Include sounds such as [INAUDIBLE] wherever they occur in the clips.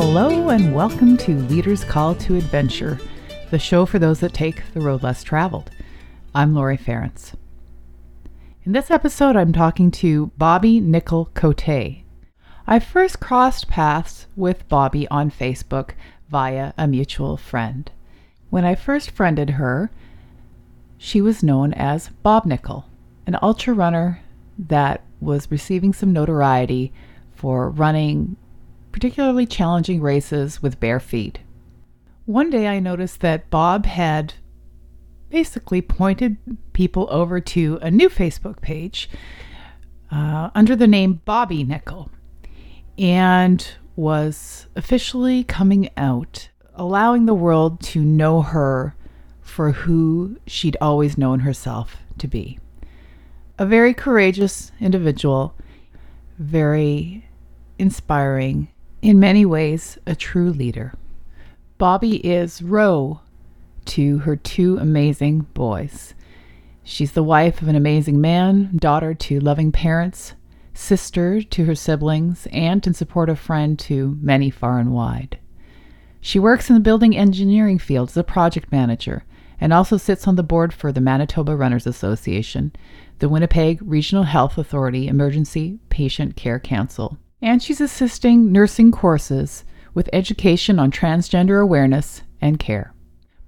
Hello, and welcome to Leaders Call to Adventure, the show for those that take the road less traveled. I'm Lori Ference. In this episode, I'm talking to Bobbi Nicol Coté. I first crossed paths with Bobbi on Facebook via a mutual friend. When I first friended her, she was known as Bob Nicol, an ultra runner that was receiving some notoriety for running particularly challenging races with bare feet. One day I noticed that Bob had basically pointed people over to a new Facebook page uh, under the name Bobbi Nicol and was officially coming out, allowing the world to know her for who she'd always known herself to be. A very courageous individual, very inspiring, in many ways, a true leader. Bobbi is Roe to her two amazing boys. She's the wife of an amazing man, daughter to loving parents, sister to her siblings, aunt and supportive friend to many far and wide. She works in the building engineering field as a project manager and also sits on the board for the Manitoba Runners Association, the Winnipeg Regional Health Authority Emergency Patient Care Council, and she's assisting nursing courses with education on transgender awareness and care.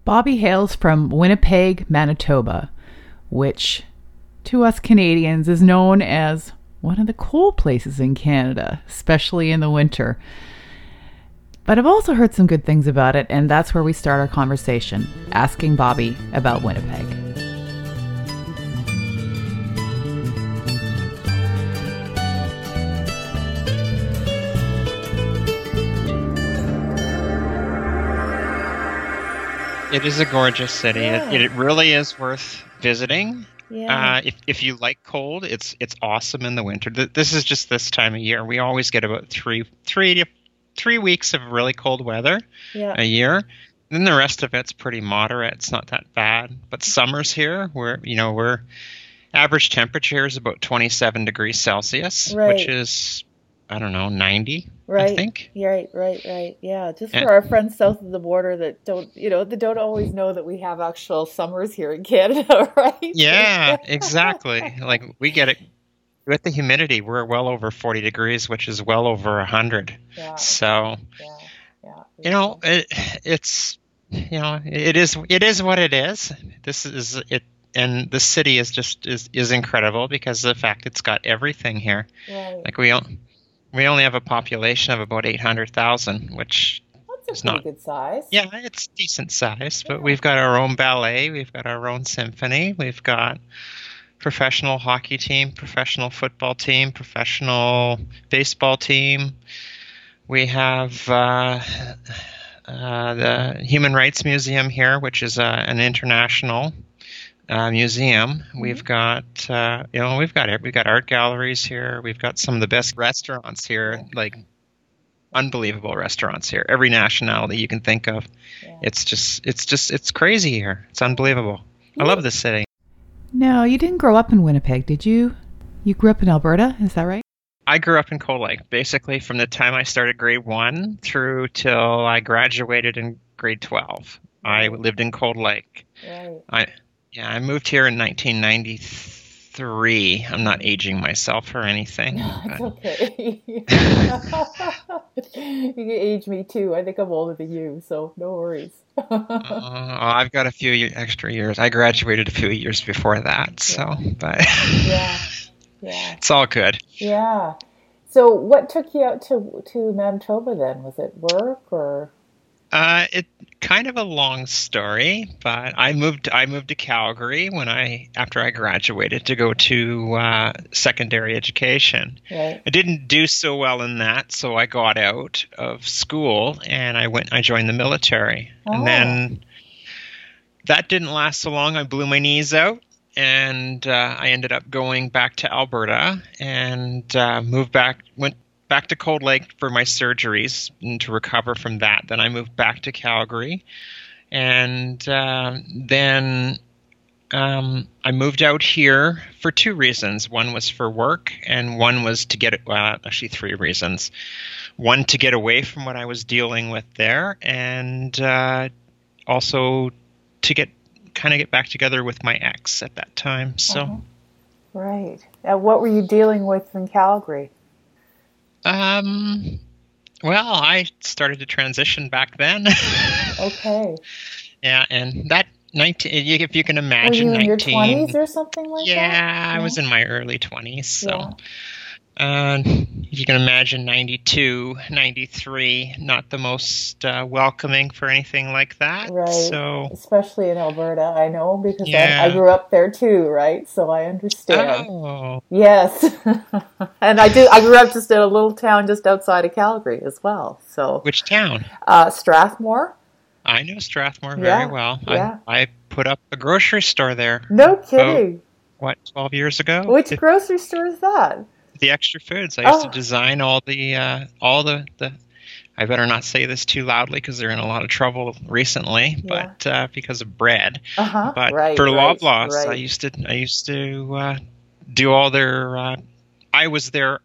Bobbi hails from Winnipeg, Manitoba, which to us Canadians is known as one of the cool places in Canada, especially in the winter. But I've also heard some good things about it, and that's where we start our conversation, asking Bobbi about Winnipeg. It is a gorgeous city. Yeah. It, it really is worth visiting. Yeah. Uh, if, if you like cold, it's it's awesome in the winter. Th- This is just this time of year. We always get about three three to three weeks of really cold weather yeah. a year. Then the rest of it's pretty moderate. It's not that bad. But summers here, we're you know we're average temperature is about 27 degrees Celsius, Right. which is I don't know 90. Right. I think. Right, right, right. Yeah. Just for our friends south of the border that don't, you know, that don't always know that we have actual summers here in [LAUGHS] Canada, right? Yeah, exactly. like we get it with the humidity. We're well over 40 degrees, which is well over 100. yeah. So, Yeah. Yeah. you know, it, it's you know, it is it is what it is. This is it and the city is just is is incredible because of the fact it's got everything here. Right. Like we on- we only have a population of about 800,000, which That's a not- good size. yeah, it's decent size, but Yeah. we've got our own ballet, we've got our own symphony, we've got professional hockey team, professional football team, professional baseball team. We have uh, uh, the Human Rights Museum here, which is uh, an international uh, museum. We've got uh, you know we've got. We've got art galleries here. We've got some of the best restaurants here, like unbelievable restaurants here. Every nationality you can think of. Yeah. It's just it's just it's crazy here. It's unbelievable. I love this city. No, you didn't grow up in Winnipeg, did you? You grew up in Alberta, is that right? I grew up in Cold Lake, basically from the time I started grade one through till I graduated in grade twelve. I lived in Cold Lake. Right. I yeah, I moved here in 1993. I'm not aging myself or anything. [LAUGHS] It's okay. [LAUGHS] you can age me too. I think I'm older than you, so no worries. Uh, I've got a few extra years. I graduated a few years before that, so but yeah. [LAUGHS] Yeah. it's all good. Yeah. So what took you out to to Manitoba then? Was it work or Uh, it kind of a long story, but I moved. I moved to Calgary when I after I graduated to go to uh, secondary education. right? I didn't do so well in that, so I got out of school and I went. I joined the military, Oh. and then that didn't last so long. I blew my knees out, and uh, I ended up going back to Alberta and uh, moved back. Went back to Cold Lake for my surgeries and to recover from that. Then I moved back to Calgary, and uh, then um, I moved out here for two reasons. One was for work, and one was to get. Well, actually, three reasons. one to get away from what I was dealing with there, and uh, also to get kind of get back together with my ex at that time. So, Uh-huh. Right. And what were you dealing with in Calgary? Um, well, I started to transition back then. [LAUGHS] Okay. yeah, and that nineteen, if you can Were imagine, you in your nineteen. 20s or something like yeah, that? Yeah i was in my early 20s. So, Yeah. Uh, if you can imagine 92, 93, not the most uh, welcoming for anything like that. Right. So, Especially in Alberta, I know because I, Yeah. I grew up there too, right? So I understand. oh, Yes. [LAUGHS] and I do I grew up just in a little town just outside of Calgary as well. So which town? uh Strathmore? I know Strathmore very Yeah, well. yeah. I, I put up a grocery store there, No kidding. what, 12 years ago? Which grocery store is that? The extra foods. I used Oh. to design all the, uh, all the, the, I better not say this too loudly because they're in a lot of trouble recently, Yeah. but uh, because of bread. Uh-huh. But right, for right, Loblaws, I used to I used to uh, do all their. Uh, I was their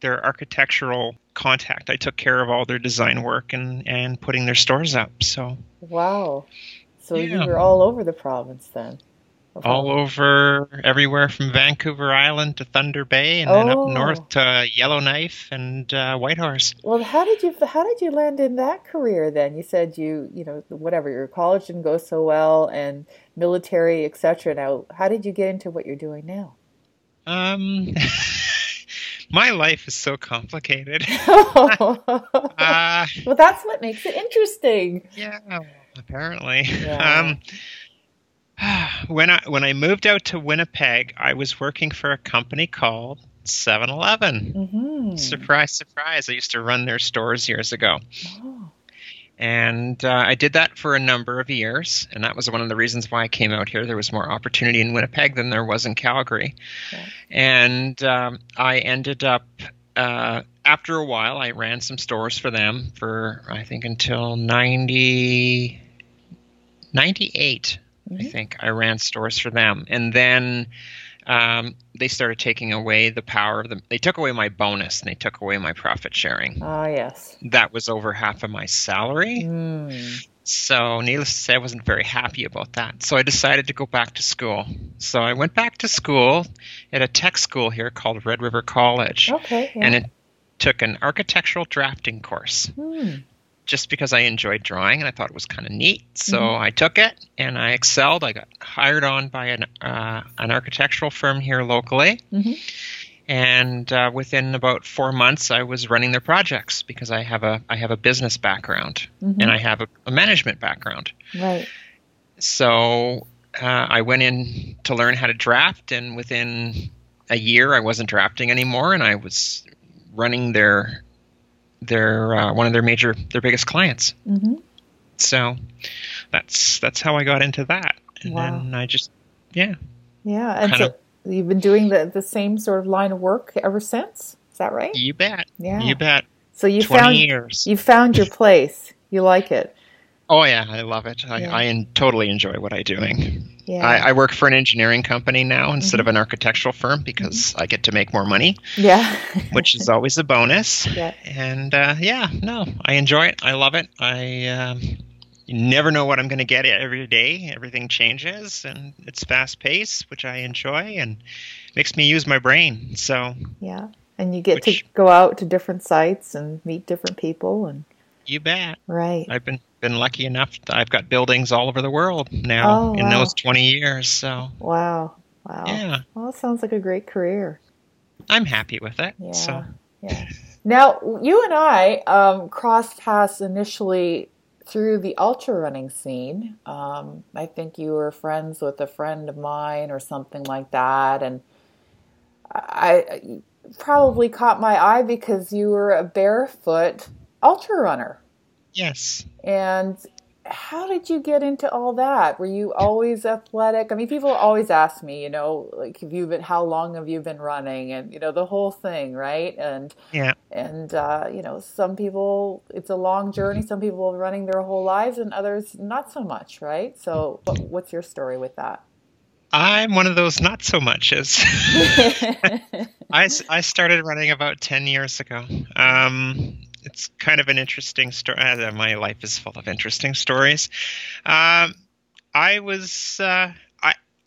their architectural contact. I took care of all their design work and and putting their stores up. So Wow. So you were all over the province then. All over everywhere from Vancouver Island to Thunder Bay, and then Oh. up north to Yellowknife and uh, Whitehorse. Well, how did you how did you land in that career then? You said you you know whatever your college didn't go so well and military etc. Now, how did you get into what you're doing now? Um, [LAUGHS] my life is so complicated. [LAUGHS] well, Uh, that's what makes it interesting. Yeah, apparently. Yeah. Um, [SIGHS] when I when I moved out to Winnipeg, I was working for a company called 7-Eleven. hmm Surprise, surprise! I used to run their stores years ago, Oh, and uh, I did that for a number of years. And that was one of the reasons why I came out here. There was more opportunity in Winnipeg than there was in Calgary, Yeah. and um, I ended up. Uh, after a while, I ran some stores for them for I think until 90, 98. I Mhm. think I ran stores for them, and then um, they started taking away the power of them. They took away my bonus and they took away my profit sharing. ah, yes. That was over half of my salary. Mm. So, needless to say, I wasn't very happy about that. So, I decided to go back to school. So, I went back to school at a tech school here called Red River College, Okay. Yeah. and it took an architectural drafting course Hmm. Just because I enjoyed drawing and I thought it was kind of neat. So Mhm. I took it and I excelled. I got hired on by an uh, an architectural firm here locally, Mhm. and uh, within about four months, I was running their projects because I have a I have a business background Mhm. and I have a, a management background. Right. So uh, I went in to learn how to draft, and within a year, I wasn't drafting anymore, and I was running their their uh, one of their major their biggest clients. hmm So that's that's how I got into that, and Wow. then I just yeah Yeah. And so you've been doing the the same sort of line of work ever since. Is that right? you bet Yeah. you bet So you found years. you found your place. You like it. Oh yeah, I love it. I, Yeah. I en- totally enjoy what I'm doing. Yeah. I, I work for an engineering company now instead Mm-hmm. of an architectural firm because I get to make more money, yeah. [LAUGHS] which is always a bonus. yeah. and uh, yeah, no, I enjoy it. I love it. I um, you never know what I'm going to get every day. Everything changes, and it's fast paced, which I enjoy, and makes me use my brain. So Yeah. And you get Which- to go out to different sites and meet different people and you bet. right. I've been been lucky enough. That I've got buildings all over the world now Oh, in wow. those 20 years. So Wow. Wow. yeah, Well, it sounds like a great career. I'm happy with it. Yeah. So Yeah. Now, you and I um, crossed paths initially through the ultra running scene. Um, I think you were friends with a friend of mine or something like that, and I, I probably caught my eye because you were a barefoot ultra runner. Yes, And how did you get into all that? Were you always athletic? I mean, people always ask me, you know, like, have you been, how long have you been running? And, you know, the whole thing, right? And, yeah. and, uh, you know, some people, it's a long journey. Some people are running their whole lives and others not so much, right? So, what, what's your story with that? I'm one of those not so muches. [LAUGHS] [LAUGHS] I, I started running about 10 years ago. Um, it's kind of an interesting story. Uh, my life is full of interesting stories. Um, I was. Uh,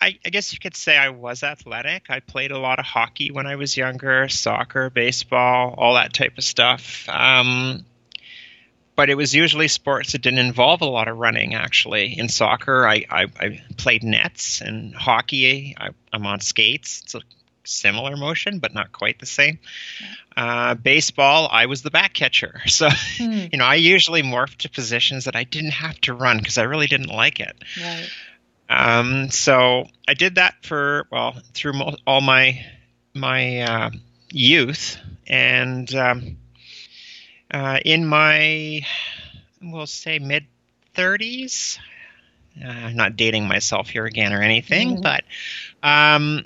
I, I, guess you could say I was athletic. I played a lot of hockey when I was younger, soccer, baseball, all that type of stuff. Um, but it was usually sports that didn't involve a lot of running. Actually, in soccer, I, I, I played nets, and hockey, I, am on skates. It's a similar motion, but not quite the same. Uh, baseball, I was the back catcher. [LAUGHS] So, hmm. you know, I usually morphed to positions that I didn't have to run because I really didn't like it. Right. Um, so I did that for, well, through mo- all my, my uh, youth. And um, uh, in my, we'll say mid 30s, uh, I'm not dating myself here again or anything, mm-hmm. but um,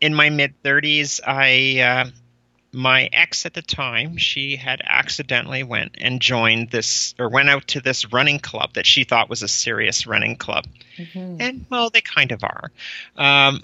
in my mid 30s, I uh, my ex at the time, she had accidentally went and joined this or went out to this running club that she thought was a serious running club, mm-hmm. and well, they kind of are. Um,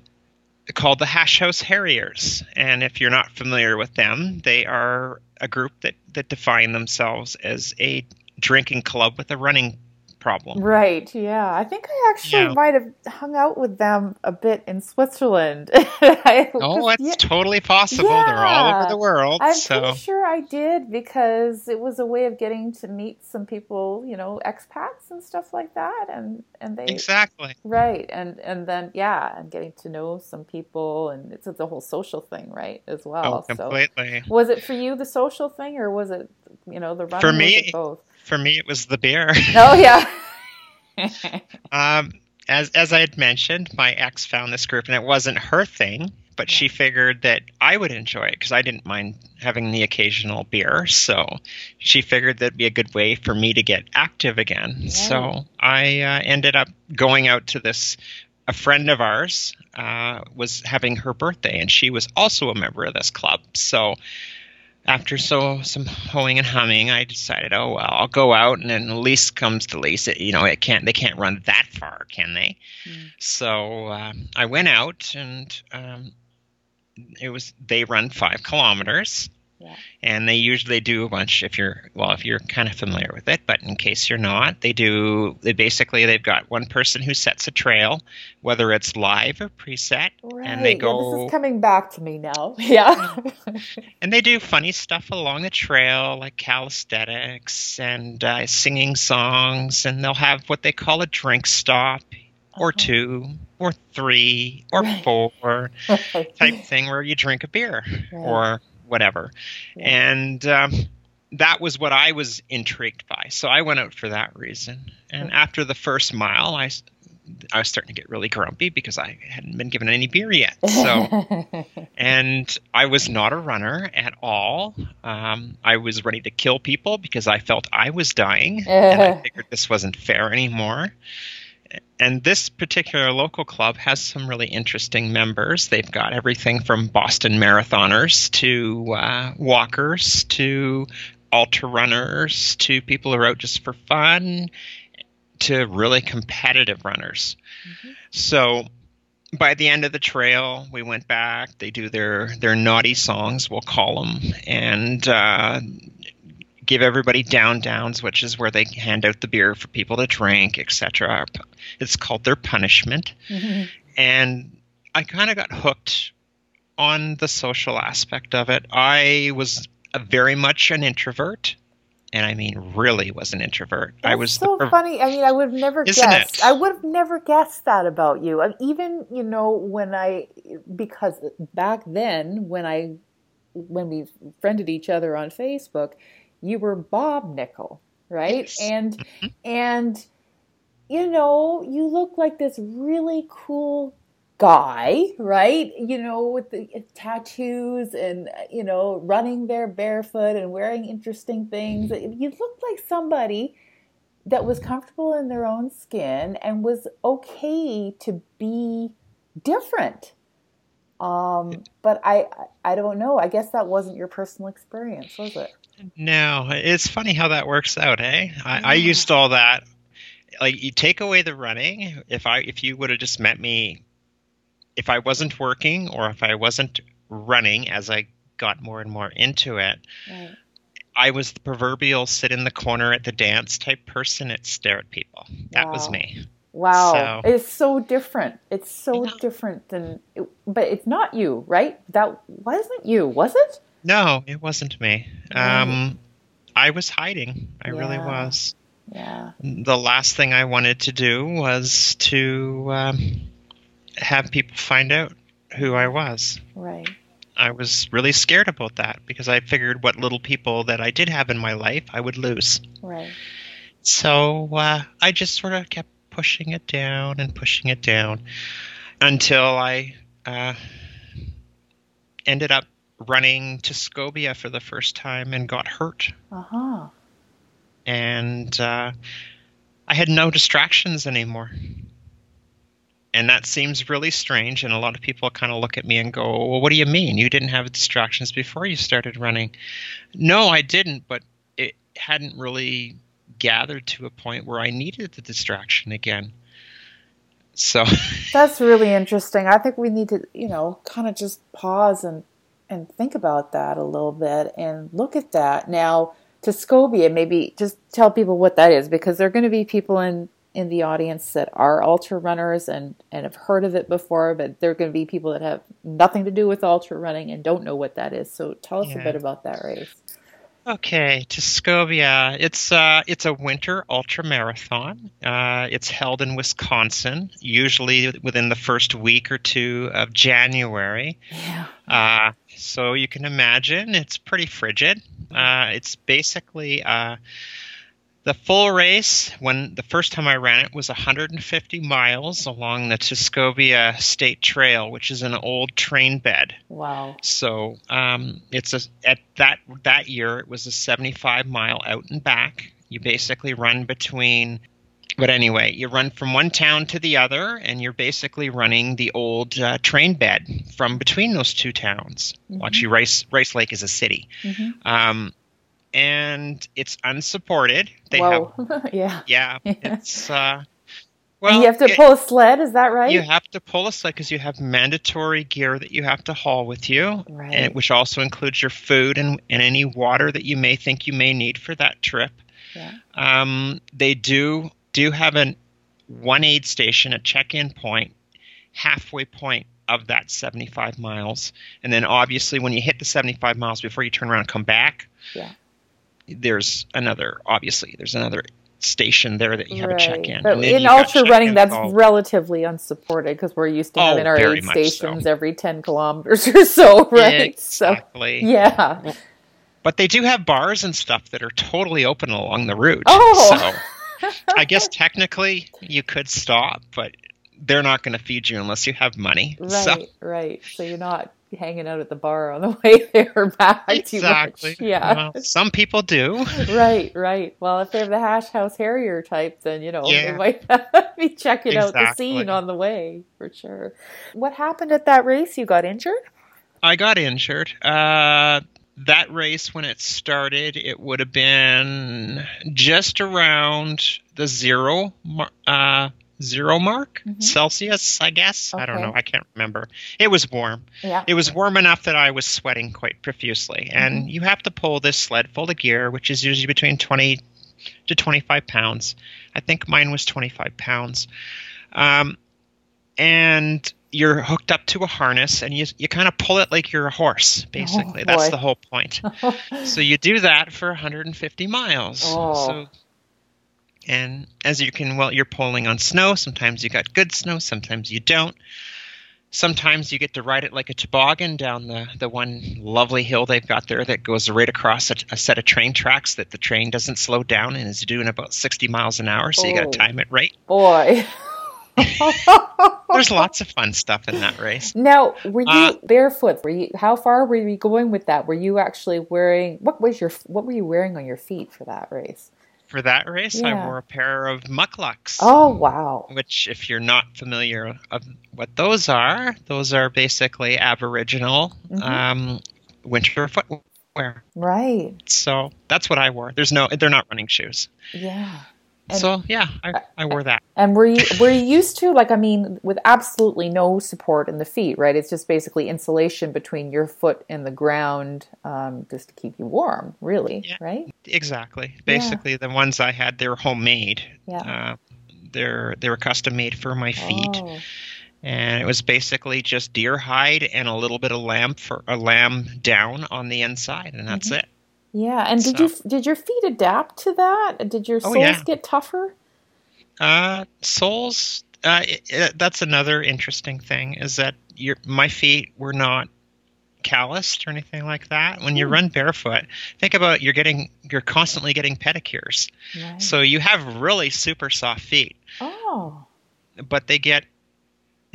called the Hash House Harriers, and if you're not familiar with them, they are a group that that define themselves as a drinking club with a running problem. Right. Yeah. I think I actually yeah. might have hung out with them a bit in Switzerland. [LAUGHS] oh, it's yeah. totally possible. Yeah. They're all over the world. I'm so. sure I did because it was a way of getting to meet some people, you know, expats and stuff like that, and and they exactly right, and and then yeah, and getting to know some people, and it's, it's a whole social thing, right, as oh, well. Oh, completely. So, was it for you the social thing, or was it, you know, the running? For me, both. For me, it was the beer. [LAUGHS] Oh yeah. [LAUGHS] um, as as I had mentioned, my ex found this group, and it wasn't her thing, but yeah. she figured that I would enjoy it because I didn't mind having the occasional beer. So she figured that'd be a good way for me to get active again. Yeah. So I uh, ended up going out to this. A friend of ours uh, was having her birthday, and she was also a member of this club. So after so some hoeing and humming, I decided, oh well, I'll go out, and then least comes to least, it, you know, it can't they can't run that far, can they? Mm. So uh, I went out, and um, it was they run five kilometers, and they usually do a bunch if you're well if you're kind of familiar with it, but in case you're not, they do they basically they've got one person who sets a trail, whether it's live or preset, right. and they go yeah, this is coming back to me now. [LAUGHS] Yeah. and they do funny stuff along the trail like calisthenics and uh, singing songs and they'll have what they call a drink stop or uh-huh. two or three or right. four [LAUGHS] type thing where you drink a beer right. or whatever. And um, that was what I was intrigued by. So I went out for that reason. And after the first mile, I, I was starting to get really grumpy because I hadn't been given any beer yet. So, [LAUGHS] and I was not a runner at all. Um, I was ready to kill people because I felt I was dying, and I [LAUGHS] figured this wasn't fair anymore and this particular local club has some really interesting members. They've got everything from Boston marathoners to uh, walkers to ultra runners to people who are out just for fun to really competitive runners. Mm-hmm. So by the end of the trail, we went back. They do their their naughty songs, we'll call them, and uh, give everybody down downs, which is where they hand out the beer for people to drink, etc. It's called their punishment. Mm-hmm. And I kind of got hooked on the social aspect of it. I was very much an introvert. And I mean, really was an introvert. That's I was so the, funny. I mean, I would have never guessed. It? I would have never guessed that about you. even you know when I because back then when I when we friended each other on Facebook, you were Bob Nicol, right? Yes. And mm-hmm. and you know, you look like this really cool guy, right? You know, with the tattoos and you know, running there barefoot and wearing interesting things. You looked like somebody that was comfortable in their own skin and was okay to be different. Um, but I, I don't know. I guess that wasn't your personal experience, was it? No, it's funny how that works out, eh? I, yeah. I used all that. Like you take away the running. If I if you would have just met me, if I wasn't working or if I wasn't running as I got more and more into it, right. I was the proverbial sit in the corner at the dance type person that stare at people. That was me. Wow, So- it's so different. It's so Yeah. different than, but it's not you, right? That wasn't you, was it? No, it wasn't me. Um, I was hiding. I really was. Yeah. The last thing I wanted to do was to um, have people find out who I was. Right. I was really scared about that because I figured what little people that I did have in my life I would lose. Right. So uh, I just sort of kept pushing it down and pushing it down until I uh, ended up running Tuscobia for the first time and got hurt. Uh huh. And uh, I had no distractions anymore. And that seems really strange. And a lot of people kind of look at me and go, Well, what do you mean? You didn't have distractions before you started running. No, I didn't, but it hadn't really gathered to a point where I needed the distraction again. So, That's really interesting. I think we need to, you know, kind of just pause and and think about that a little bit and look at that. Now, Tuscobia, maybe just tell people what that is because there are going to be people in in the audience that are ultra runners and and have heard of it before, but there are going to be people that have nothing to do with ultra running and don't know what that is. So tell us a bit about that race. Okay, Tuscobia. It's uh, it's a winter ultra marathon. Uh, it's held in Wisconsin, usually within the first week or two of January. Yeah. Uh, so you can imagine it's pretty frigid. Uh, it's basically uh, the full race. When the first time I ran it was 150 miles along the Tuscobia State Trail, which is an old train bed. Wow. So um, it's a at that that year it was a 75 mile out and back. You basically run between, but anyway, you run from one town to the other, and you're basically running the old uh, train bed from between those two towns. Well, actually, Rice Rice Lake is a city, hmm um, and it's unsupported. They have [LAUGHS] yeah. [LAUGHS] yeah, it's uh, and you have to it- pull a sled, is that right? you have to pull a sled because you have mandatory gear that you have to haul with you, Right. and, which also includes your food and, and any water that you may think you may need for that trip. Yeah. Um, they do do you have an one aid station, a check-in point, halfway point of that 75 miles, and then obviously when you hit the 75 miles before you turn around and come back, Yeah. there's another obviously there's another station there that you have a check-in. But in ultra running, that's called- relatively unsupported because we're used to Oh, having our aid much so. stations every 10 kilometers or so, [LAUGHS] right? So, Exactly. yeah. But they do have bars and stuff that are totally open along the route. Oh. So I guess technically you could stop, but they're not going to feed you unless you have money. Right, So, right. So you're not hanging out at the bar on the [LAUGHS] way there or back exactly. too much. Yeah. Well, some people do. right, right. Well, if they're the hash house harrier type, then you know they might [LAUGHS] be checking out the scene on the way for sure. What happened at that race? You got injured? I got injured. Uh, that race, when it started, it would have been just around the zero, uh, zero mark Mhm. Celsius, I guess. I don't know. I can't remember. It was warm. Yeah. It was warm enough that I was sweating quite profusely. And you have to pull this sled full of gear, which is usually between 20 to 25 pounds. I think mine was 25 pounds. Um, and you're hooked up to a harness and you, you kind of pull it like you're a horse, oh, basically. That's the whole point. [LAUGHS] so you do that for 150 miles. Oh. So and as you can well you're pulling on snow sometimes you got good snow sometimes you don't sometimes you get to ride it like a toboggan down the, the one lovely hill they've got there that goes right across a, a set of train tracks that the train doesn't slow down and is doing about 60 miles an hour so you got Oh. to time it right Boy. [LAUGHS] there's lots of fun stuff in that race [LAUGHS] Now, were you Uh, barefoot? Were you? How far were you going with that? Were you actually wearing? What was your? What were you wearing on your feet for that race? for that race Yeah. i wore a pair of mukluks Oh wow! which if you're not familiar of what those are those are basically aboriginal Mhm. um, winter footwear Right? so that's what i wore there's no they're not running shoes Yeah. And- so yeah, I, I wore that. And were you were you used to like I mean with absolutely no support in the feet, right? It's just basically insulation between your foot and the ground, um, just to keep you warm, really, Yeah. right? Exactly. Basically, the ones I had, they were homemade. Yeah. Uh, they're they were custom made for my feet, Oh, and it was basically just deer hide and a little bit of lamb for a lamb down on the inside, and that's Mm-hmm. it. Yeah. And did So- you did your feet adapt to that? Did your Oh, soles yeah. get tougher? Uh, soles. Uh, it, it- that's another interesting thing is that your my feet were not calloused or anything like that. When you Hmm. run barefoot, think about you're getting you're constantly getting pedicures, Right. so you have really super soft feet. oh, but they get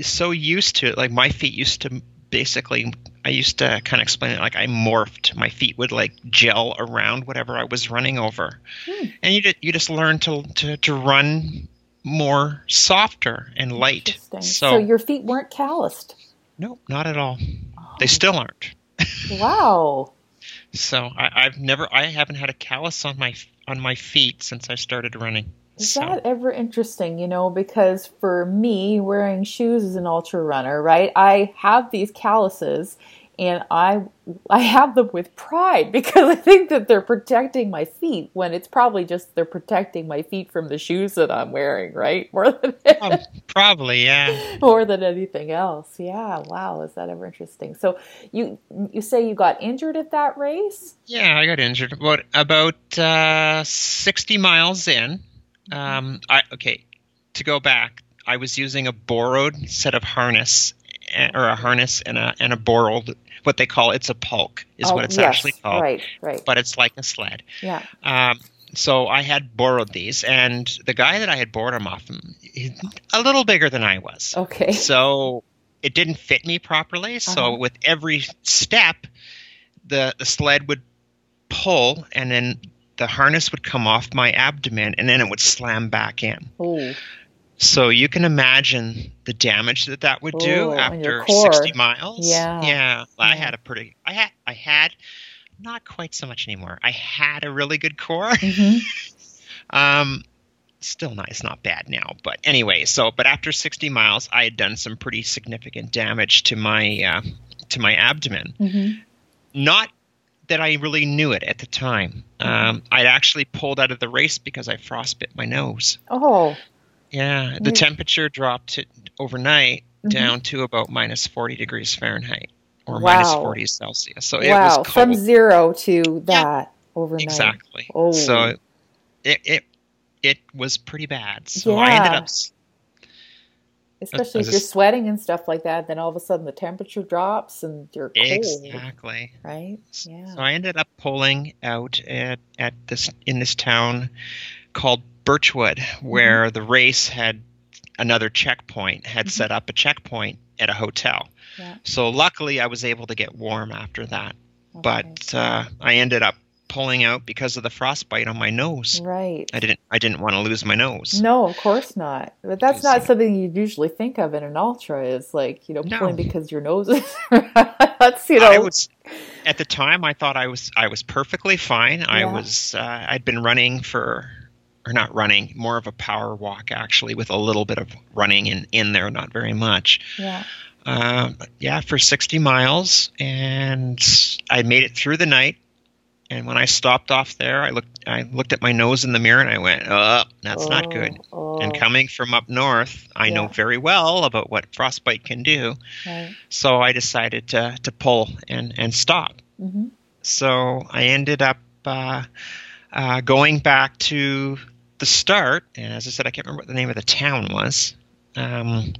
so used to it. Like my feet used to basically, I used to kind of explain it like I morphed. My feet would like gel around whatever I was running over, Hmm. and you just, you just learn to, to to run more softer and light. So, So, your feet weren't calloused. nope, not at all. Oh, They still aren't. wow. [LAUGHS] So I, I've never, I haven't had a callus on my on my feet since I started running. Is so, that ever interesting, you know, because for me, wearing shoes as an ultra runner, right? I have these calluses and I I have them with pride [LAUGHS] because I think that they're protecting my feet when it's probably just they're protecting my feet from the shoes that I'm wearing, right? [LAUGHS] More than um, probably, yeah. more than anything else. Yeah, wow, is that ever interesting? So you you say you got injured at that race? Yeah, I got injured. About about uh, sixty miles in. Um, I okay. To go back, I was using a borrowed set of harness, eh, or a harness and a and a borrowed what they call it's a pulk is Oh, what it's yes, actually called, Right, right. but it's like a sled. Yeah. Um, so I had borrowed these, and the guy that I had borrowed them off a little bigger than I was. Okay. So it didn't fit me properly. So Uh-huh. with every step, the the sled would pull, and then the harness would come off my abdomen, and then it would slam back in. Oh, So you can imagine the damage that that would do Oh, after 60 miles. Yeah. Yeah. I had a pretty. I had. I had. Not quite so much anymore. I had a really good core. hmm [LAUGHS] Um, still not. It's not bad now, but anyway. So, but after 60 miles, I had done some pretty significant damage to my uh, to my abdomen. hmm Not that I really knew it at the time. Um, I'd actually pulled out of the race because I frostbit my nose. Oh, Yeah, the temperature dropped overnight Mhm. down to about minus 40 degrees Fahrenheit or Wow. minus 40 Celsius. So it wow! was From zero to that overnight. Exactly. Oh. So it it it was pretty bad. So I ended up Especially if you're sweating and stuff like that, then all of a sudden the temperature drops and you're cold, exactly. right? Yeah. So I ended up pulling out at at this in this town called Birchwood, where Mm-hmm. the race had another checkpoint had Mhm. set up a checkpoint at a hotel. Yeah. So luckily, I was able to get warm after that. Okay. But uh, I ended up pulling out because of the frostbite on my nose. right. I didn't. I didn't want to lose my nose. No, of course not. But that's not something you'd usually think of in an ultra. Is like you know No. pulling because your nose is. [LAUGHS] that's you know. I was at the time. I thought I was. I was perfectly fine. I was. Uh, I'd been running for, or not running, more of a power walk actually, with a little bit of running in in there, not very much. yeah. Um, yeah, for 60 miles, and I made it through the night. And when I stopped off there, I looked. I looked at my nose in the mirror, and I went, "Oh, that's not good." Oh, And coming from up north, I know very well about what frostbite can do. right. So I decided to to pull and and stop. Mm-hmm. So I ended up uh, uh, going back to the start, and as I said, I can't remember what the name of the town was, um,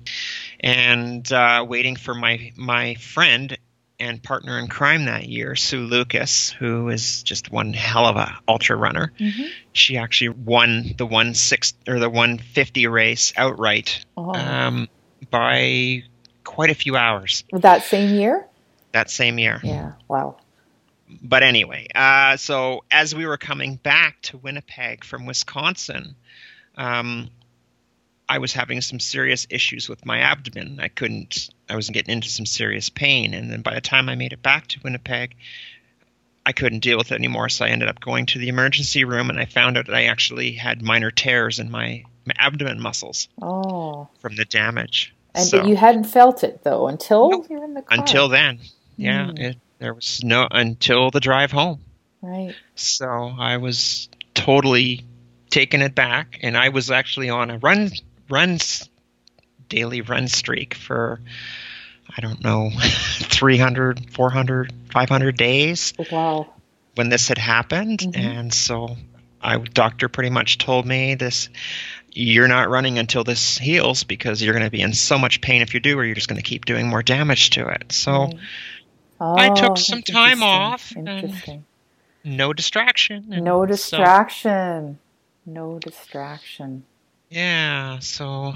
and uh, waiting for my my friend and partner in crime that year, Sue Lucas, who is just one hell of a ultra runner. hmm She actually won the one six or the one fifty race outright Oh. um, by quite a few hours that same year. that same year. Yeah. Wow. But anyway, uh, so as we were coming back to Winnipeg from Wisconsin, um, I was having some serious issues with my abdomen. I couldn't, I was getting into some serious pain. And then by the time I made it back to Winnipeg, I couldn't deal with it anymore, so I ended up going to the emergency room, and I found out that I actually had minor tears in my, my abdomen muscles Oh. from the damage. And So- you hadn't felt it though until Nope. you're in the car. until then, yeah, Mm. it, there was no until the drive home. right. So I was totally taken it back, and I was actually on a run runs daily run streak for I don't know [LAUGHS] 300, 400, 500 days Wow. when this had happened, Mhm. and so I doctor pretty much told me this. You're not running until this heals because you're going to be in so much pain if you do, or you're just going to keep doing more damage to it. So Right. I took Oh, some time off and- Interesting. no distraction. No so- distraction. No distraction. Yeah, so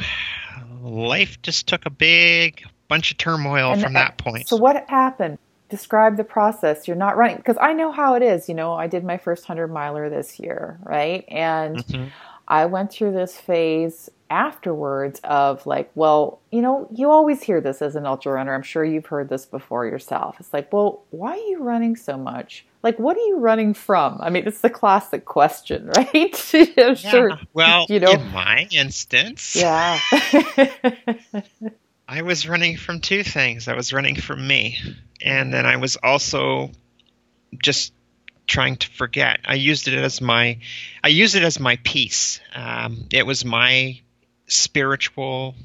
life just took a big bunch of turmoil And, from uh, that point. So what happened? Describe the process. You're not running because I know how it is. You know, I did my first hundred miler this year, right? And Mhm. I went through this phase afterwards of like, well, you know, you always hear this as an ultra runner. I'm sure you've heard this before yourself. It's like, well, why are you running so much? Like, what are you running from? I mean, it's the classic question, [LAUGHS] right? I'm Yeah, sure. Well, you know- in my instance, Yeah. [LAUGHS] I was running from two things. I was running from me, and then I was also just trying to forget. I used it as my, I used it as my peace. Um, it was my spiritual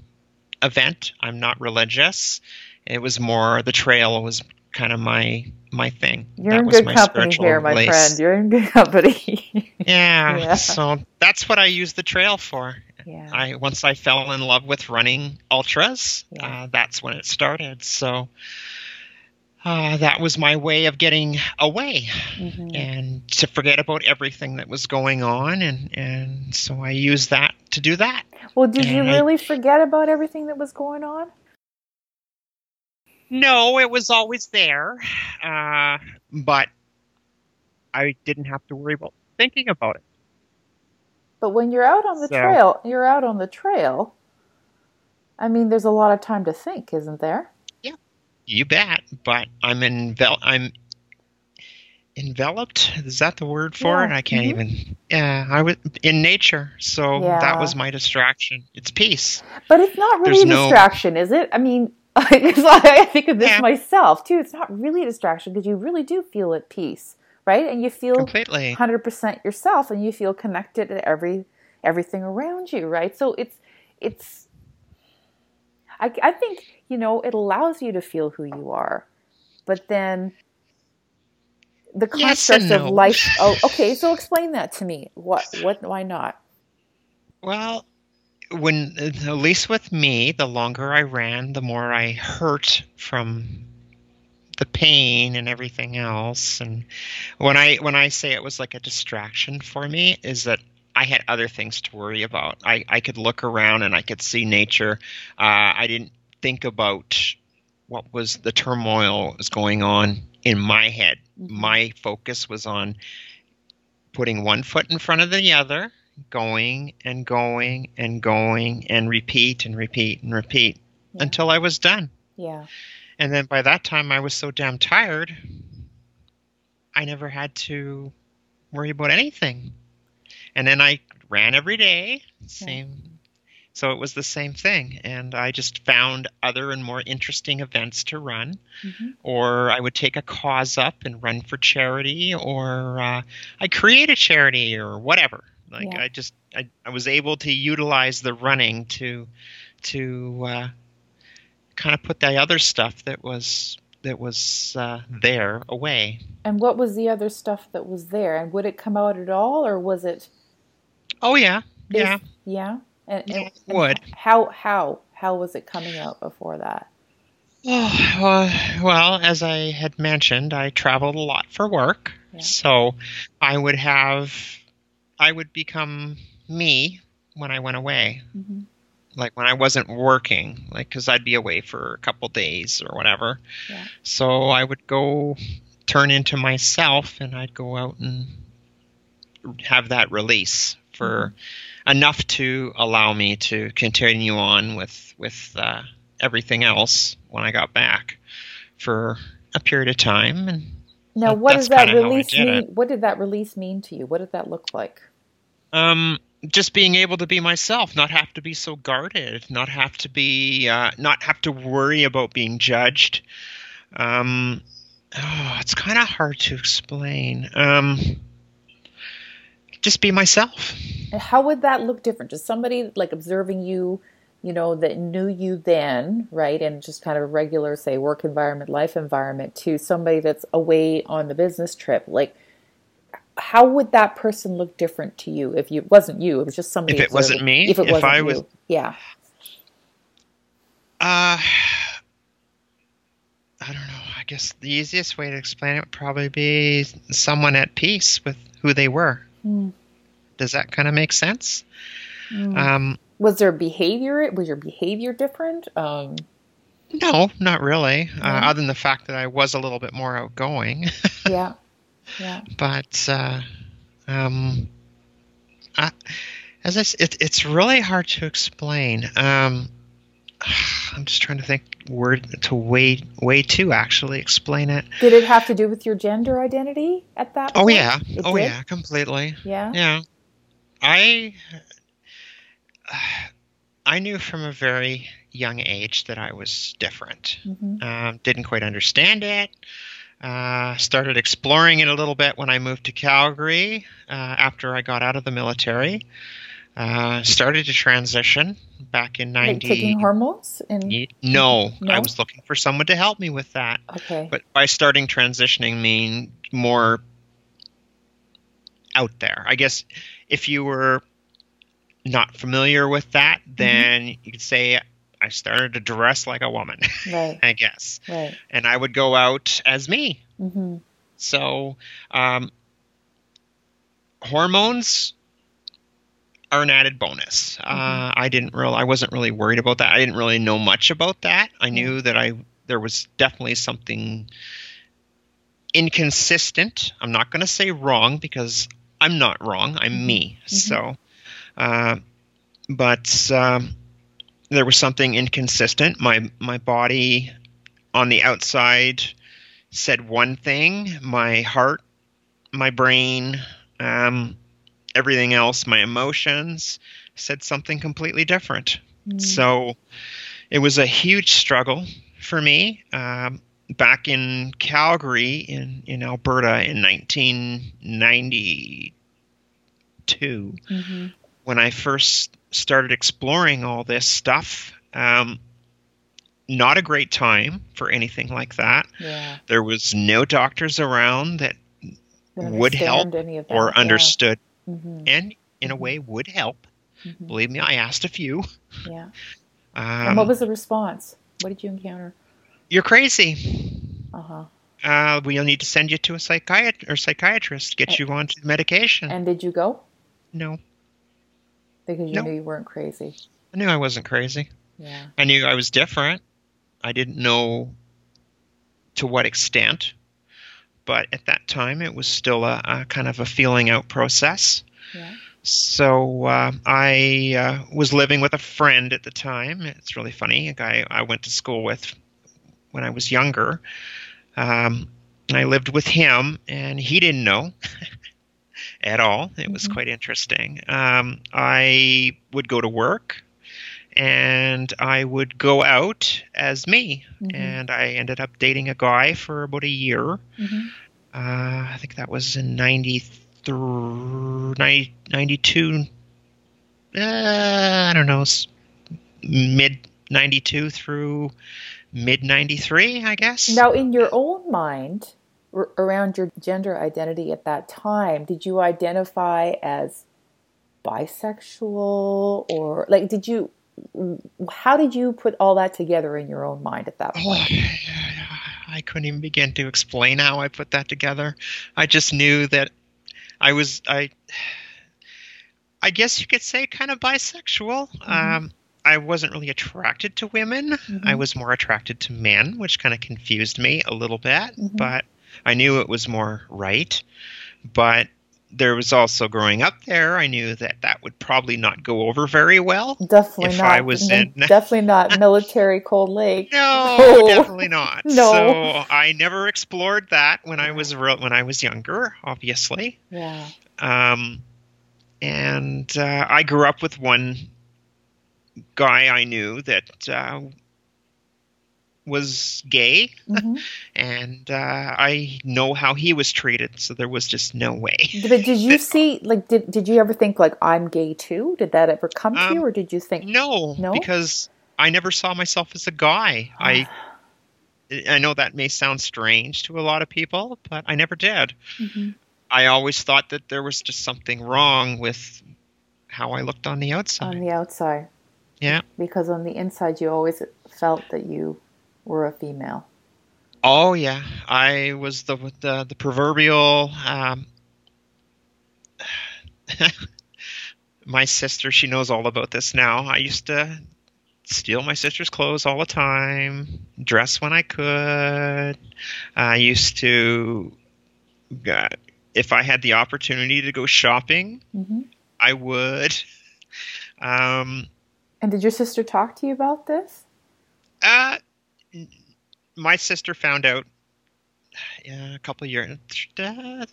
event. I'm not religious. It was more the trail was kind of my my thing. You're That in was good my company here, my release. friend. You're in good company. [LAUGHS] Yeah, [LAUGHS] Yeah. So that's what I use the trail for. yeah. I once I fell in love with running ultras. Yeah. Uh, that's when it started. So uh, that was my way of getting away Mhm. and to forget about everything that was going on, and and so I used that to do that. Well, did you and I- really forget about everything that was going on? No, it was always there, uh, but I didn't have to worry about thinking about it. But when you're out on the So- trail, you're out on the trail. I mean, there's a lot of time to think, isn't there? You bet, but I'm envel- I'm enveloped. Is that the word for Yeah, it? I can't mhm. even. Yeah, I was in nature, so Yeah. that was my distraction. It's peace. But it's not really There's a no- distraction, is it? I mean, [LAUGHS] I think of this Yeah. myself too. It's not really a distraction because you really do feel at peace, right? And you feel Completely. 100% yourself and you feel connected to every everything around you right so it's it's I, I think you know it allows you to feel who you are but then the Yes construct and of life oh okay so explain that to me. What what why not? Well, when at least with me, the longer I ran, the more I hurt from the pain and everything else. And when I when I say it was like a distraction for me, is that I had other things to worry about. I, I could look around and I could see nature. Uh, I didn't think about what was the turmoil was going on in my head. Mhm. My focus was on putting one foot in front of the other, going and going and going and repeat and repeat and repeat Yeah. until I was done. yeah And then by that time, I was so damn tired, I never had to worry about anything. And then I ran every day, same. So it was the same thing. And I just found other and more interesting events to run. Mhm. Or I would take a cause up and run for charity, or uh, I create a charity, or whatever. Like Yeah. I just I, I was able to utilize the running to to uh, kind of put the other stuff that was that was uh, there away. and what was the other stuff that was there and would it come out at all or was it Oh yeah, is- yeah. yeah and, Yeah, and- it would. how how how was it coming out before that Oh, uh, well, as I had mentioned, I traveled a lot for work. Yeah. So I would have, I would become me when I went away. hmm Like when I wasn't working, like, because I'd be away for a couple days or whatever. Yeah. So I would go turn into myself and I'd go out and have that release for enough to allow me to continue on with with uh, everything else when I got back for a period of time, and Now, That- what does that kinda how I release mean? it. What did that release mean to you? What did that look like? Um, just being able to be myself, not have to be so guarded, not have to be, uh, not have to worry about being judged. Um, oh, [SIGHS] it's kind of hard to explain. Um, just be myself. And how would that look different? Just somebody like observing you, you know, that knew you then, right? And just kind of a regular, say, work environment, life environment to somebody that's away on the business trip. Like, how would that person look different to you if you it wasn't you? It was just somebody. If it wasn't me? If it If wasn't I you, was- yeah. Uh, I don't know. I guess the easiest way to explain it would probably be someone at peace with who they were. Hmm. Does that kind of make sense? Hmm. Um, Was there behavior? Was your behavior different? Um, no, not really. No? Uh, other than the fact that I was a little bit more outgoing, [LAUGHS] yeah, yeah. but uh, um, I, as I, s- it, it's really hard to explain. Um, [SIGHS] I'm just trying to think word to way way to actually explain it. Did it have to do with your gender identity at that? Oh point? yeah. It oh did? yeah, completely. Yeah. Yeah. I [SIGHS] I knew from a very young age that I was different. hmm Um, didn't quite understand it. Uh, started exploring it a little bit when I moved to Calgary uh, after I got out of the military. Uh, started to transition back in Like ninety. taking hormones and no, No? I was looking for someone to help me with that. okay. But by starting transitioning, mean more out there. I guess if you were not familiar with that, Mm-hmm. then you could say I started to dress like a woman. Right. [LAUGHS] I guess, Right. and I would go out as me. Mm-hmm. So, um, hormones are an added bonus. Uh, I didn't real, I wasn't really worried about that. I didn't really know much about that. I knew that I there was definitely something inconsistent. I'm not going to say wrong because I'm not wrong. I'm me. So, uh, but um, there was something inconsistent. My my body on the outside said one thing. My heart, my brain, um, everything else, my emotions said something completely different. So it was a huge struggle for me. Um, back in Calgary, in, in Alberta, in 1992, hmm when I first started exploring all this stuff, um, not a great time for anything like that. Yeah. There was no doctors around that would help understand any of that. or understood Mhm. and in a way would help. Mhm. Believe me, I asked a few. Yeah. [LAUGHS] and what Um, was the response? What did you encounter? you're crazy. Uh huh. Uh, we'll need to send you to a psychiatrist or psychiatrist, to get you onto medication. And did you go? no, Because you No. knew you weren't crazy. I knew I wasn't crazy. Yeah. I knew I was different. I didn't know to what extent, but at that time it was still a, a kind of a feeling out process. Yeah. So uh, I uh, was living with a friend at the time. It's really funny, a guy I went to school with when I was younger. Um, I lived with him, and he didn't know [LAUGHS] at all. It was Mhm. quite interesting. Um, I would go to work, and I would go out as me, Mhm. and I ended up dating a guy for about a year. hmm Uh, I think that was in 93, 92, uh, I don't know, mid 92 through mid 93, I guess. Now, in your own mind, r- around your gender identity at that time, did you identify as bisexual or like, did you, how did you put all that together in your own mind at that point? I couldn't even begin to explain how I put that together. I just knew that I was, I, I guess you could say kind of bisexual. Um, I wasn't really attracted to women. I Mhm. was more attracted to men, which kind of confused me a little bit, Mhm. but I knew it was more right. But there was also growing up there. I knew that that would probably not go over very well. Definitely if not. I was in- [LAUGHS] Definitely not [LAUGHS] military Cold Lake. No, No. definitely not. [LAUGHS] No. So I never explored that when I was real, when I was younger, obviously. Yeah. Um, and uh, I grew up with one guy I knew that uh, was gay, hmm and uh, I know how he was treated. So there was just no way. But did you see, like, did, did you ever think, like, I'm gay too? Did that ever come to Um, you? Or did you think, No, No? because I never saw myself as a guy. I I know that may sound strange to a lot of people, but I never did. Mhm. I always thought that there was just something wrong with how I looked on the outside. on the outside? Yeah. Because on the inside, you always felt that you were a female. Oh yeah, I was the the, the proverbial. Um, [SIGHS] my sister, she knows all about this now. I used to steal my sister's clothes all the time, dress when I could. I used to, uh, if I had the opportunity to go shopping, hmm I would. [LAUGHS] Um, And did your sister talk to you about this? Uh, my sister found out [SIGHS] uh, a couple of years. [SIGHS]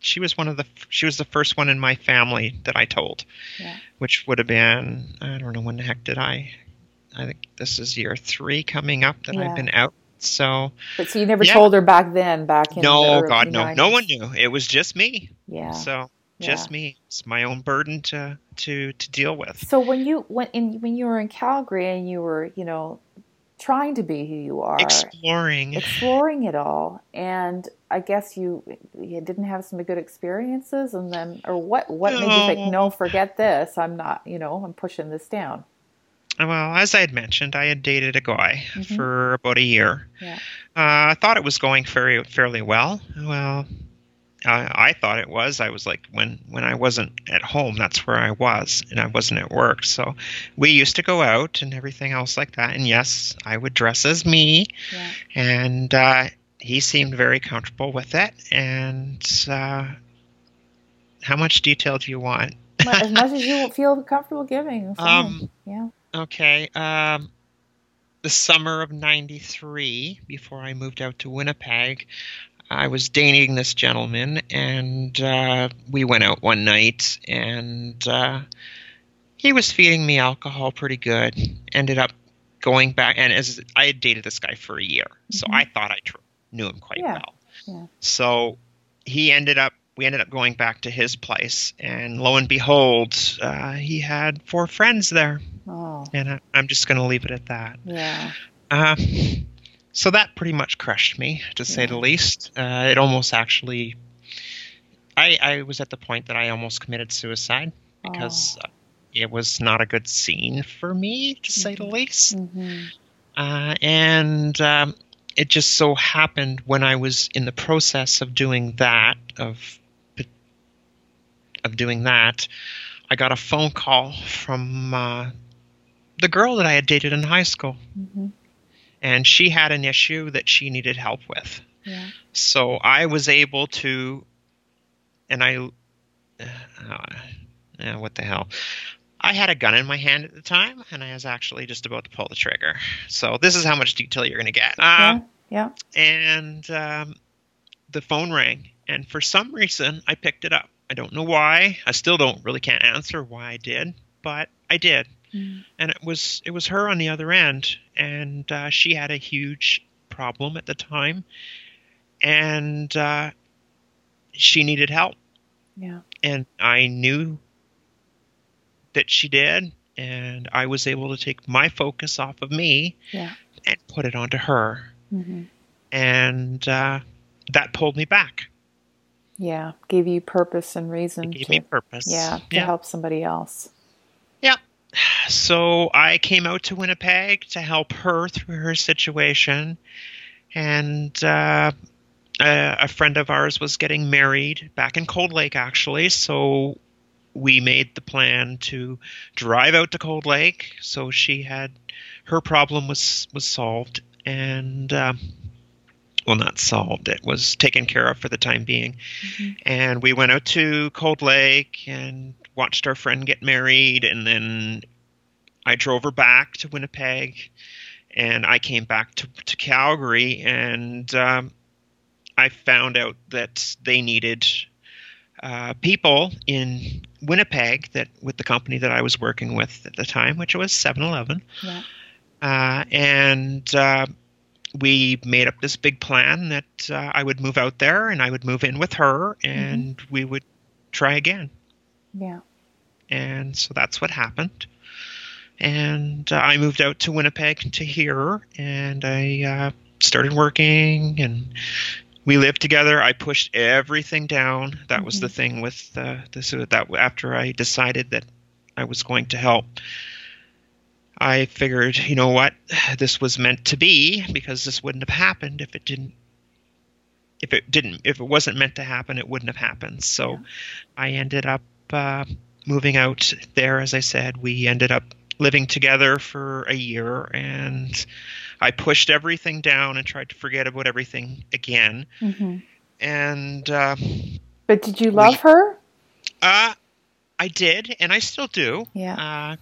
She was one of the. She was the first one in my family that I told, Yeah. which would have been. I don't know when the heck did I. I think this is year three coming up that Yeah. I've been out. So But so you never Yeah. told her back then, back in the no, early God, no, no one knew. It was just me. Yeah. So just yeah. me. It's my own burden to to to deal with. So when you when in when you were in Calgary and you were, you know, trying to be who you are, Exploring. [LAUGHS] exploring it all, and I guess you you didn't have some good experiences, and then or what what made you think, No. no, forget this, I'm not, you know, I'm pushing this down. Well, as I had mentioned, I had dated a guy Mhm. for about a year. Yeah. Uh, I thought it was going very fairly well. Well, I, I thought it was. I was like when when I wasn't at home, that's where I was, and I wasn't at work. So we used to go out and everything else like that. And yes, I would dress as me, Yeah. and uh, he seemed very comfortable with it. And uh, how much detail do you want? as much as you [LAUGHS] feel comfortable giving. Um, yeah. Okay. Um, the summer of '93, before I moved out to Winnipeg, I was dating this gentleman, and uh, we went out one night, and uh, he was feeding me alcohol pretty good. Ended up going back, and as I had dated this guy for a year, so Mhm. I thought I tr- knew him quite Yeah, well. yeah. So he ended up. We ended up going back to his place, and lo and behold, uh, he had four friends there Oh. and I, I'm just going to leave it at that. Yeah. So that pretty much crushed me, to say the least. Uh, it almost actually, I, I was at the point that I almost committed suicide because uh it was not a good scene for me, to say the least. hmm Uh, and um, it just so happened when I was in the process of doing that, of of doing that, I got a phone call from uh, the girl that I had dated in high school, hmm and she had an issue that she needed help with. Yeah. So I was able to, and I, uh, uh, what the hell? I had a gun in my hand at the time, and I was actually just about to pull the trigger. So this is how much detail you're going to get. Uh, yeah. Yeah. and um, the phone rang, and for some reason I picked it up. I don't know why. I still don't really can't answer why I did, but I did, Mm. and it was it was her on the other end, and uh, she had a huge problem at the time, and uh, she needed help, Yeah. and I knew that she did, and I was able to take my focus off of me Yeah. and put it onto her hmm and uh, that pulled me back. Yeah. Gave you purpose and reason It gave to, me purpose. yeah, to yeah. help somebody else. So I came out to Winnipeg to help her through her situation, and uh, a, a friend of ours was getting married back in Cold Lake, actually. So we made the plan to drive out to Cold Lake. So she had her problem was was solved, and um, well, not solved. It was taken care of for the time being. And we went out to Cold Lake and watched our friend get married, and then I drove her back to Winnipeg, and I came back to, to Calgary, and um, I found out that they needed uh, people in Winnipeg that with the company that I was working with at the time, which was 7-Eleven, Yeah. uh, and uh, we made up this big plan that uh, I would move out there and I would move in with her, and we would try again. Yeah. And so that's what happened. And uh, I moved out to Winnipeg to here, and I uh, started working, and we lived together. I pushed everything down. That was the thing with uh, this. That after I decided that I was going to help, I figured, you know what, [SIGHS] this was meant to be because this wouldn't have happened if it didn't. If it didn't, if it wasn't meant to happen, it wouldn't have happened. So, Yeah. I ended up uh, moving out there. As I said, we ended up living together for a year, and I pushed everything down and tried to forget about everything again. hmm And uh, But did you love her? uh, I did, and I still do. Yeah.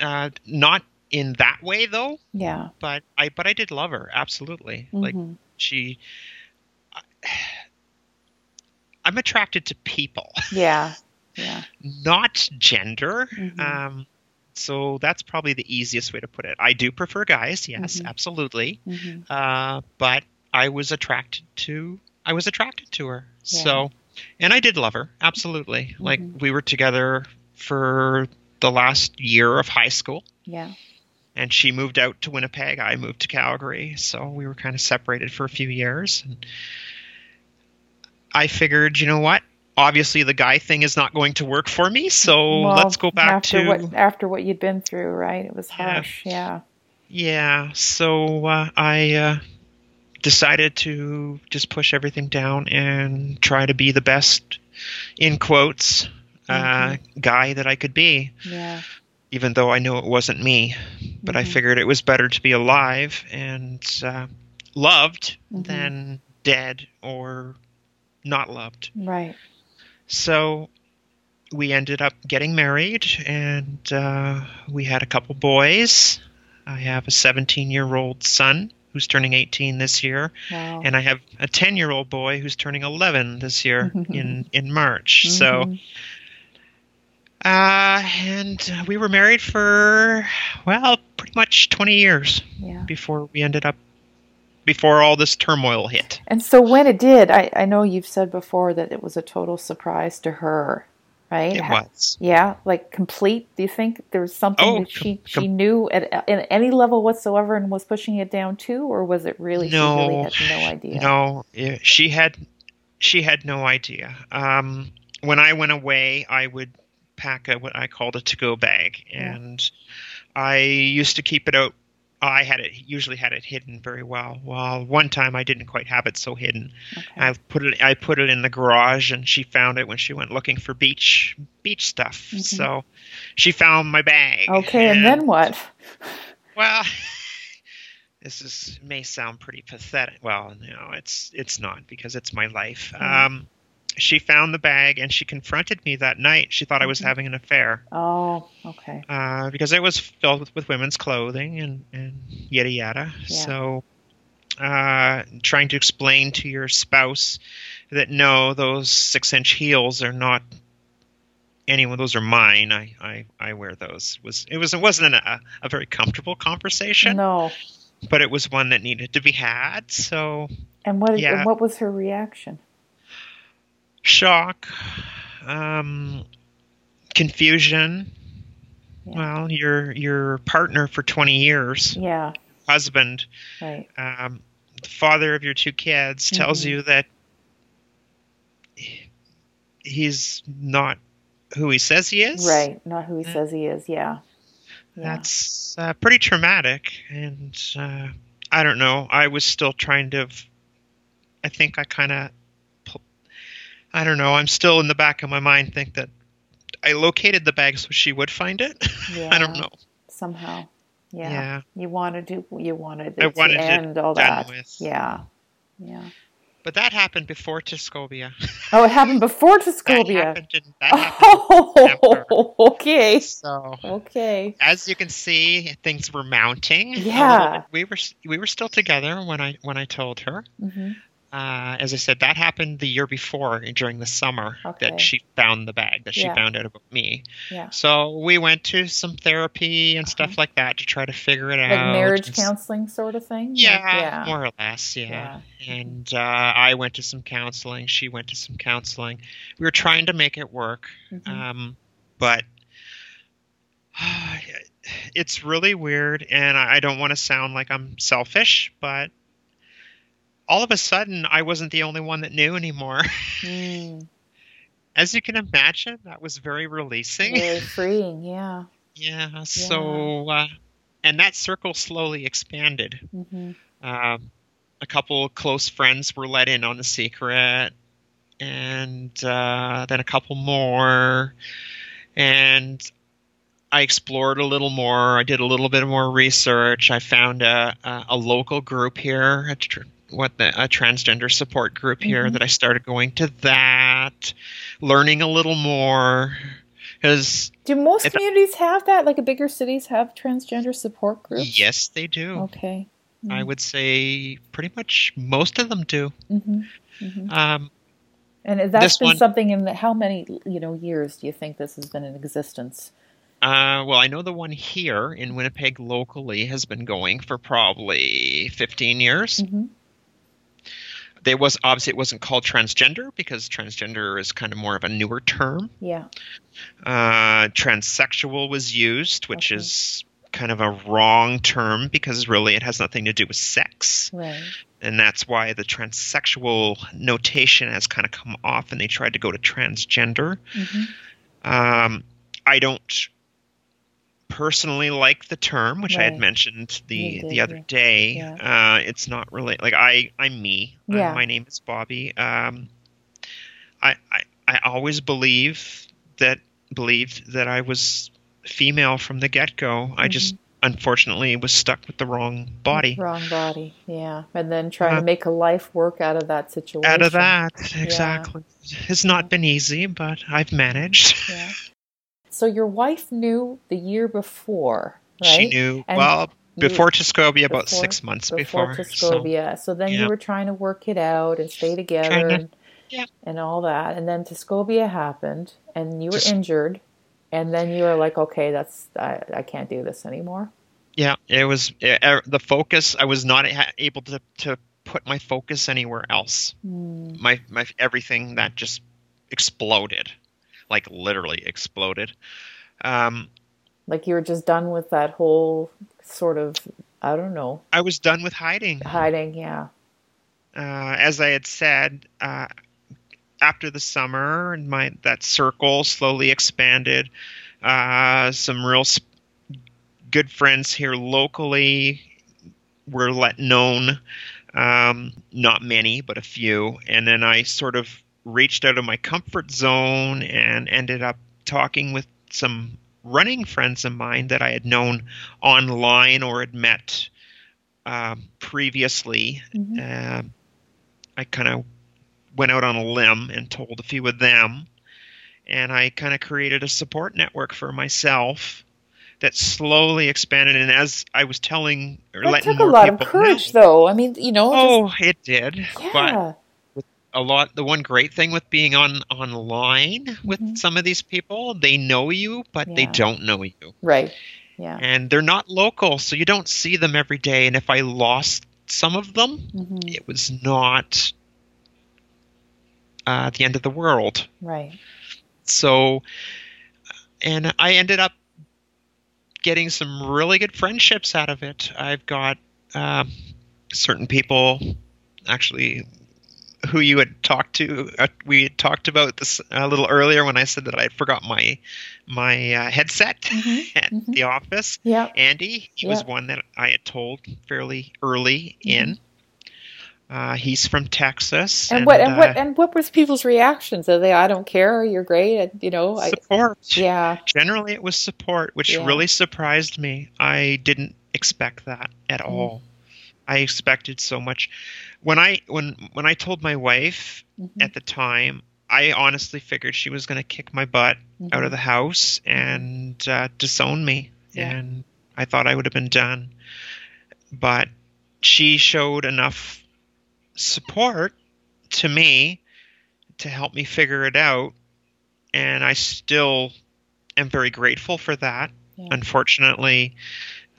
Uh, uh, not in that way though, Yeah. but I but I did love her absolutely. Like Mhm. she. [SIGHS] I'm attracted to people, Yeah. [LAUGHS] Yeah. not gender. Mhm. Um, so that's probably the easiest way to put it. I do prefer guys, yes, Mhm. absolutely. hmm Uh, but I was attracted to I was attracted to her. Yeah. So, and I did love her absolutely. Like Mhm. we were together for the last year of high school, Yeah. and she moved out to Winnipeg. I moved to Calgary, so we were kind of separated for a few years. And I figured, you know what? Obviously, the guy thing is not going to work for me. So Well, let's go back after to what after what you'd been through, right? It was harsh. Yeah. Yeah, so uh, I uh, decided to just push everything down and try to be the best, in quotes, uh, guy that I could be, Yeah. even though I knew it wasn't me. But I Mhm. figured it was better to be alive and uh, loved Mhm. than dead or not loved. Right. So we ended up getting married, and uh, we had a couple boys. I have a 17 year old son who's turning 18 this year, Wow. and I have a 10 year old boy who's turning 11 this year [LAUGHS] in, in March. So, Mhm. uh, and we were married for, well, pretty much 20 years yeah. before we ended up, before all this turmoil hit. And so when it did, I, I know you've said before that it was a total surprise to her, right? It was. Yeah, like complete. Do you think there was something Oh, that she com- she knew at, at any level whatsoever and was pushing it down too, or was it really she really No, had no idea? No, she had she had no idea. Um, when I went away, I would pack a what I called a to-go bag, Yeah. and I used to keep it out. I had it usually had it hidden very well. Well, one time I didn't quite have it so hidden. Okay. I put it I put it in the garage, and she found it when she went looking for beach beach stuff. Mhm. So she found my bag. Okay, and then what? [LAUGHS] Well, [LAUGHS] this is may sound pretty pathetic. Well, no, it's it's not because it's my life. Mhm. Um, she found the bag and she confronted me that night. She thought I was Mhm. having an affair Oh, okay. uh, because it was filled with, with women's clothing and and yada yada. Yeah. So, uh, trying to explain to your spouse that no, those six inch heels are not. Anyone, those are mine. I, I, I wear those. Was it was it wasn't a, a very comfortable conversation No. but it was one that needed to be had. So And what Yeah. and what was her reaction? Shock, um, confusion. Well, your your partner for twenty years, Yeah, husband, right. um, the father of your two kids, tells Mhm. you that he's not who he says he is. Right. Not who he Yeah. says he is. Yeah. Yeah. That's uh, pretty traumatic, and uh, I don't know. I was still trying to. I think I kind of. I don't know. I'm still in the back of my mind think that I located the bag so she would find it. [LAUGHS] I don't know. Somehow. Yeah. Yeah. You wanted to you wanted it I wanted to end all that. with. Yeah. Yeah. But that happened before Tuscobia. Oh, it happened before [LAUGHS] that Tuscobia. happened in, that happened Oh, [LAUGHS] okay. so Okay. as you can see, things were mounting. Yeah. we were we were still together when I when I told her. hmm Uh, as I said, that happened the year before during the summer Okay. that she found the bag that she Yeah. found out about me. Yeah. So we went to some therapy and stuff like that to try to figure it out. Like out. marriage and- counseling sort of thing? Like, Yeah, yeah. more or less, yeah. And uh, I went to some counseling. She went to some counseling. We were trying to make it work, Mhm. um, but [SIGHS] it's really weird. And I I don't want to sound like I'm selfish, but all of a sudden, I wasn't the only one that knew anymore. [LAUGHS] Mm, As you can imagine, that was very releasing. very [LAUGHS] freeing. Yeah. Yeah. So, uh, and that circle slowly expanded. hmm Um, a couple of close friends were let in on the secret, and uh, then a couple more. And I explored a little more. I did a little bit more research. I found a, a, a local group here, a, tr- what the, a transgender support group here Mhm. that I started going to that, learning a little more. Because Do most communities have that? Like, bigger cities have transgender support groups? yes, they do. Okay. I would say pretty much most of them do. hmm hmm Um, And that's been one- something in the, how many you know years do you think this has been in existence? Uh, well, I know the one here in Winnipeg locally has been going for probably 15 years. hmm There was obviously it wasn't called transgender because transgender is kind of more of a newer term. Yeah. Uh, transsexual was used, which Okay. is kind of a wrong term because really it has nothing to do with sex, Right. and that's why the transsexual notation has kind of come off, and they tried to go to transgender. hmm Um, I don't personally like the term, which I had mentioned the did, the other yeah. day. Yeah. Uh, it's not really like I I'm me. Uh, Yeah. my name is Bobbi. Um, I, I I always believe that believed that I was female from the get go. I just unfortunately was stuck with the wrong body. Wrong body. Yeah. And then trying Uh, to make a life work out of that situation. Out of that, exactly. It's not been easy, but I've managed. Yeah. [LAUGHS] So your wife knew the year before, right? She knew And well before Tuscobia, about before- six months before before. Tuscobia. So, then yeah. you were trying to work it out and stay together to- and, yeah. and all that. And then Tuscobia happened and you were Tus- injured. And then you were like, okay, that's I, I can't do this anymore. yeah, it was uh, the focus. I was not able to to put my focus anywhere else. Hmm. My my everything that just exploded, like literally exploded. Um, Like you were just done with that whole sort of I don't know I was done with hiding. hiding. Yeah. uh, as I had said, uh, after the summer, and my that circle slowly expanded. Uh, some real sp- good friends here locally were let known. Um, not many, but a few. And then I sort of reached out of my comfort zone and ended up talking with some running friends of mine that I had known online or had met um, previously Mhm. uh, I kind of went out on a limb and told a few of them, and I kind of created a support network for myself that slowly expanded. And as I was telling or That took a lot of courage, know- though. I mean, you know, Oh, it did. just, But yeah. A lot. The one great thing with being on online with Mhm. some of these people, they know you, but they don't know you. Right. Yeah. and they're not local, so you don't see them every day. And if I lost some of them, hmm it was not uh, the end of the world. Right. So, and I ended up getting some really good friendships out of it. I've got um, certain people, actually, who you had talked to. Uh, we had talked about this a little earlier when I said that I forgot my my uh, headset Mhm, [LAUGHS] at mhm. the office. Yeah. Andy, he was one that I had told fairly early Mm-hmm. in. Uh, he's from Texas. And, what and what uh, and what was people's reactions? Are they, I don't care, you're great, and, you know, I, support. yeah, Generally, it was support, which Yeah. really surprised me. I didn't expect that at Mm. all. I expected so much. When I when when I told my wife Mhm. at the time, I honestly figured she was going to kick my butt out Mhm. of the house and uh, disown me, Yeah. and I thought I would have been done. But she showed enough support to me to help me figure it out, and I still am very grateful for that. Yeah. Unfortunately,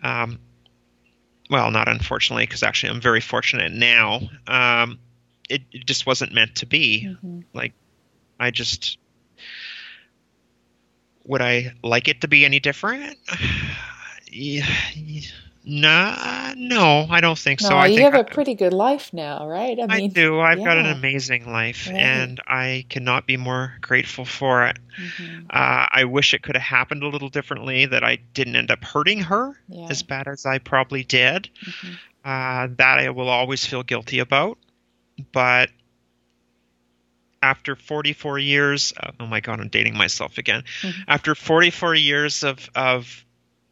um, well, not unfortunately, because actually I'm very fortunate now. Um, it, it just wasn't meant to be. Mhm. I just would I like it to be any different? [SIGHS] yeah, nah, no, I don't think No, so. I you have I, a pretty good life now, right? I do. I've got an amazing life, Right. and I cannot be more grateful for it. Mhm. Uh, I wish it could have happened a little differently. That I didn't end up hurting her Yeah. as bad as I probably did. Mhm. Uh, that I will always feel guilty about. But after 44 years, uh, oh my God, I'm dating myself again. Mhm. After 44 years of of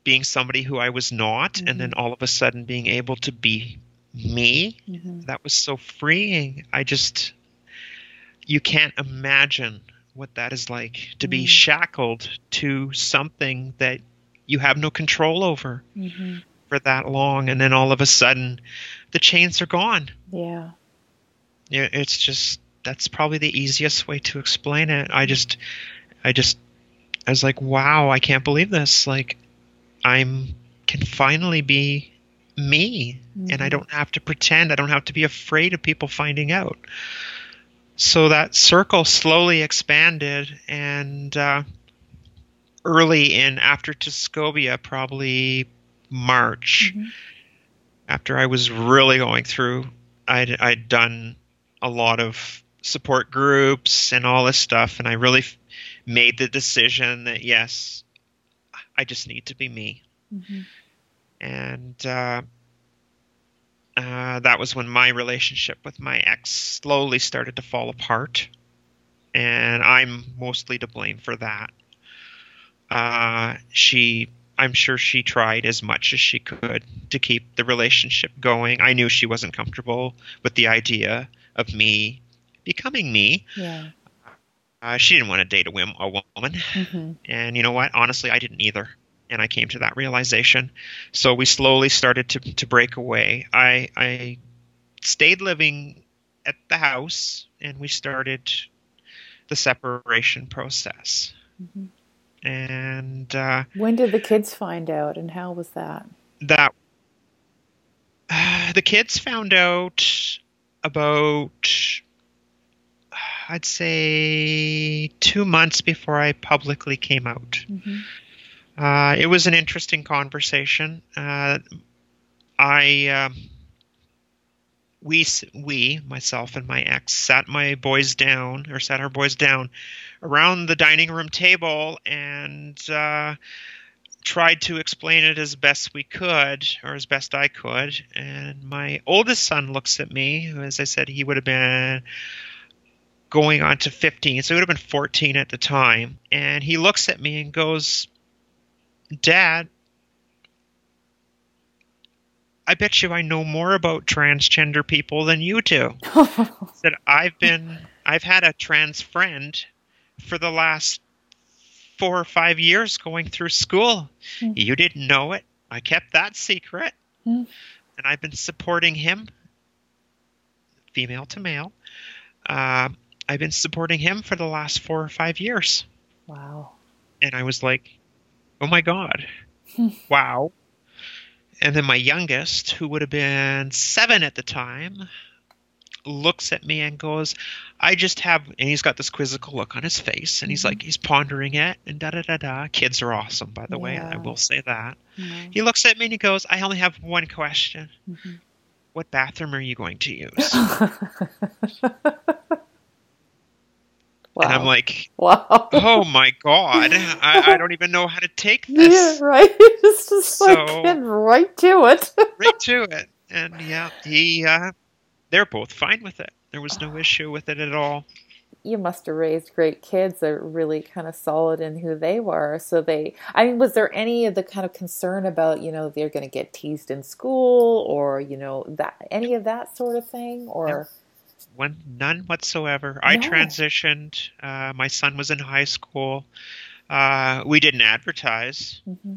being somebody who I was not, and then Mhm. all of a sudden being able to be me, Mhm. that was so freeing. I just, you can't imagine what that is like to be Mm. shackled to something that you have no control over Mhm. for that long, and then all of a sudden, the chains are gone. Yeah. Yeah, it's just that's probably the easiest way to explain it. I just, I just, I was like, wow, I can't believe this. Like, I'm can finally be me, and I Mhm. don't have to pretend. I don't have to be afraid of people finding out. So that circle slowly expanded, and uh, early in after Tuscobia, probably March Mhm. after I was really going through, I'd, I'd done a lot of support groups and all this stuff, and I really f- made the decision that yes, I just need to be me. Mhm. And uh, uh, that was when my relationship with my ex slowly started to fall apart, and I'm mostly to blame for that. Uh, she I'm sure she tried as much as she could to keep the relationship going. I knew she wasn't comfortable with the idea of me becoming me. Yeah. Uh, she didn't want to date a, whim, a woman. Mhm. And you know what? Honestly, I didn't either. And I came to that realization. So we slowly started to, to break away. I, I stayed living at the house and we started the separation process. Mhm. And uh, When did the kids find out, and how was that? that [SIGHS] the kids found out about I'd say two months before I publicly came out. Mhm. Uh, it was an interesting conversation. Uh, I um, we we myself and my ex sat my boys down or sat our boys down around the dining room table and uh, tried to explain it as best we could or as best I could. And my oldest son looks at me, as I said, he would have been going on to 15, so he would have been 14 at the time. And he looks at me and goes, Dad, I bet you I know more about transgender people than you do. [LAUGHS] That I've been, I've had a trans friend for the last four or five years going through school. Hmm. You didn't know it. I kept that secret. Hmm. And I've been supporting him, female to male. Uh, I've been supporting him for the last four or five years. wow. And I was like, oh my God, [LAUGHS] wow. And then my youngest, who would have been seven at the time, looks at me and goes, I just have, and he's got this quizzical look on his face, and he's Mhm. like, he's pondering it, and da da da da. Kids are awesome, by the way, I will say that. Yeah. He looks at me and he goes, I only have one question. Mhm. What bathroom are you going to use? [LAUGHS] wow. And I'm like, wow. oh my God, I, I don't even know how to take [LAUGHS] this. Yeah, right. It's [LAUGHS] just like So- getting right to it. [LAUGHS] right to it. And yeah, he uh they're both fine with it. There was no issue with it at all. you must have raised great kids that are really kind of solid in who they were. So they, I mean, was there any of the kind of concern about, you know, they're going to get teased in school or, you know, that any of that sort of thing or? When none whatsoever. I transitioned. Uh, my son was in high school. Uh, we didn't advertise. Mm-hmm.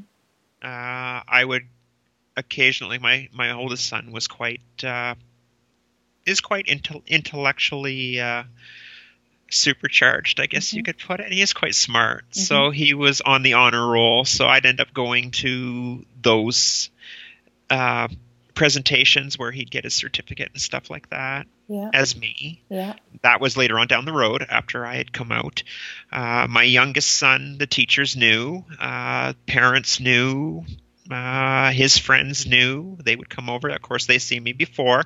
Uh, I would occasionally. My my oldest son was quite uh, is quite intel- intellectually uh, supercharged, I guess mm-hmm. you could put it. He is quite smart. Mm-hmm. So he was on the honor roll. So I'd end up going to those uh, presentations where he'd get his certificate and stuff like that yeah. as me. Yeah. That was later on down the road after I had come out. Uh, my youngest son, the teachers knew, uh, parents knew, uh, his friends knew they would come over. Of course, they see me before,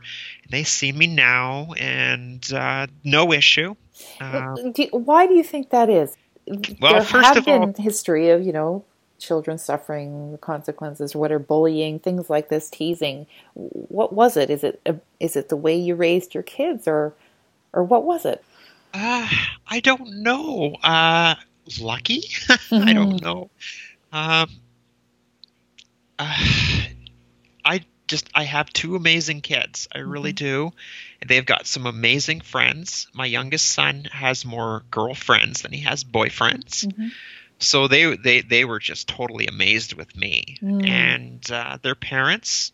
they see me now, and uh, no issue. Uh, do you, why do you think that is? Well, there first have of been all, history of you know children suffering the consequences, what are bullying, things like this, teasing. What was it? Is it is it the way you raised your kids, or or what was it? Uh, I don't know. Uh, lucky? [LAUGHS] I don't know. Um, uh, I just I have two amazing kids. I really mm-hmm. do. They've got some amazing friends. My youngest son has more girlfriends than he has boyfriends. Mm-hmm. So they they they were just totally amazed with me mm. and uh, their parents.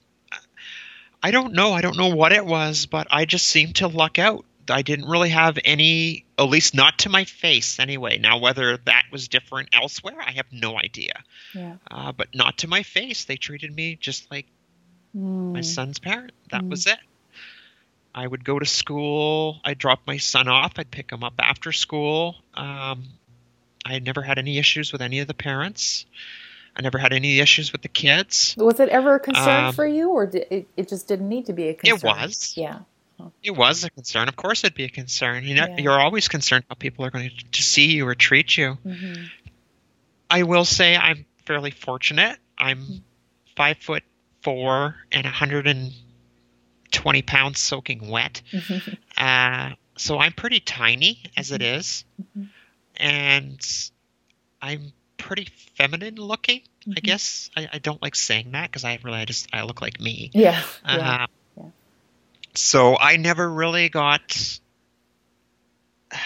I don't know. I don't know what it was, but I just seemed to luck out. I didn't really have any, at least not to my face anyway. Now, whether that was different elsewhere, I have no idea. Yeah. Uh, but not to my face. They treated me just like mm. my son's parent. That mm. was it. I would go to school. I'd drop my son off. I'd pick him up after school. Um, I had never had any issues with any of the parents. I never had any issues with the kids. Was it ever a concern um, for you, or did, it, it just didn't need to be a concern? It was. Yeah. It was a concern. Of course, it'd be a concern. You know, yeah. you're always concerned how people are going to see you or treat you. Mm-hmm. I will say I'm fairly fortunate. I'm mm-hmm. five foot four and 120 pounds soaking wet. Mm-hmm. Uh, so I'm pretty tiny as it is. mm-hmm. is. Mm-hmm. and I'm pretty feminine looking. I guess I, I, don't like saying that because I really I just I look like me. Yeah. Uh, yeah so I never really got. [SIGHS]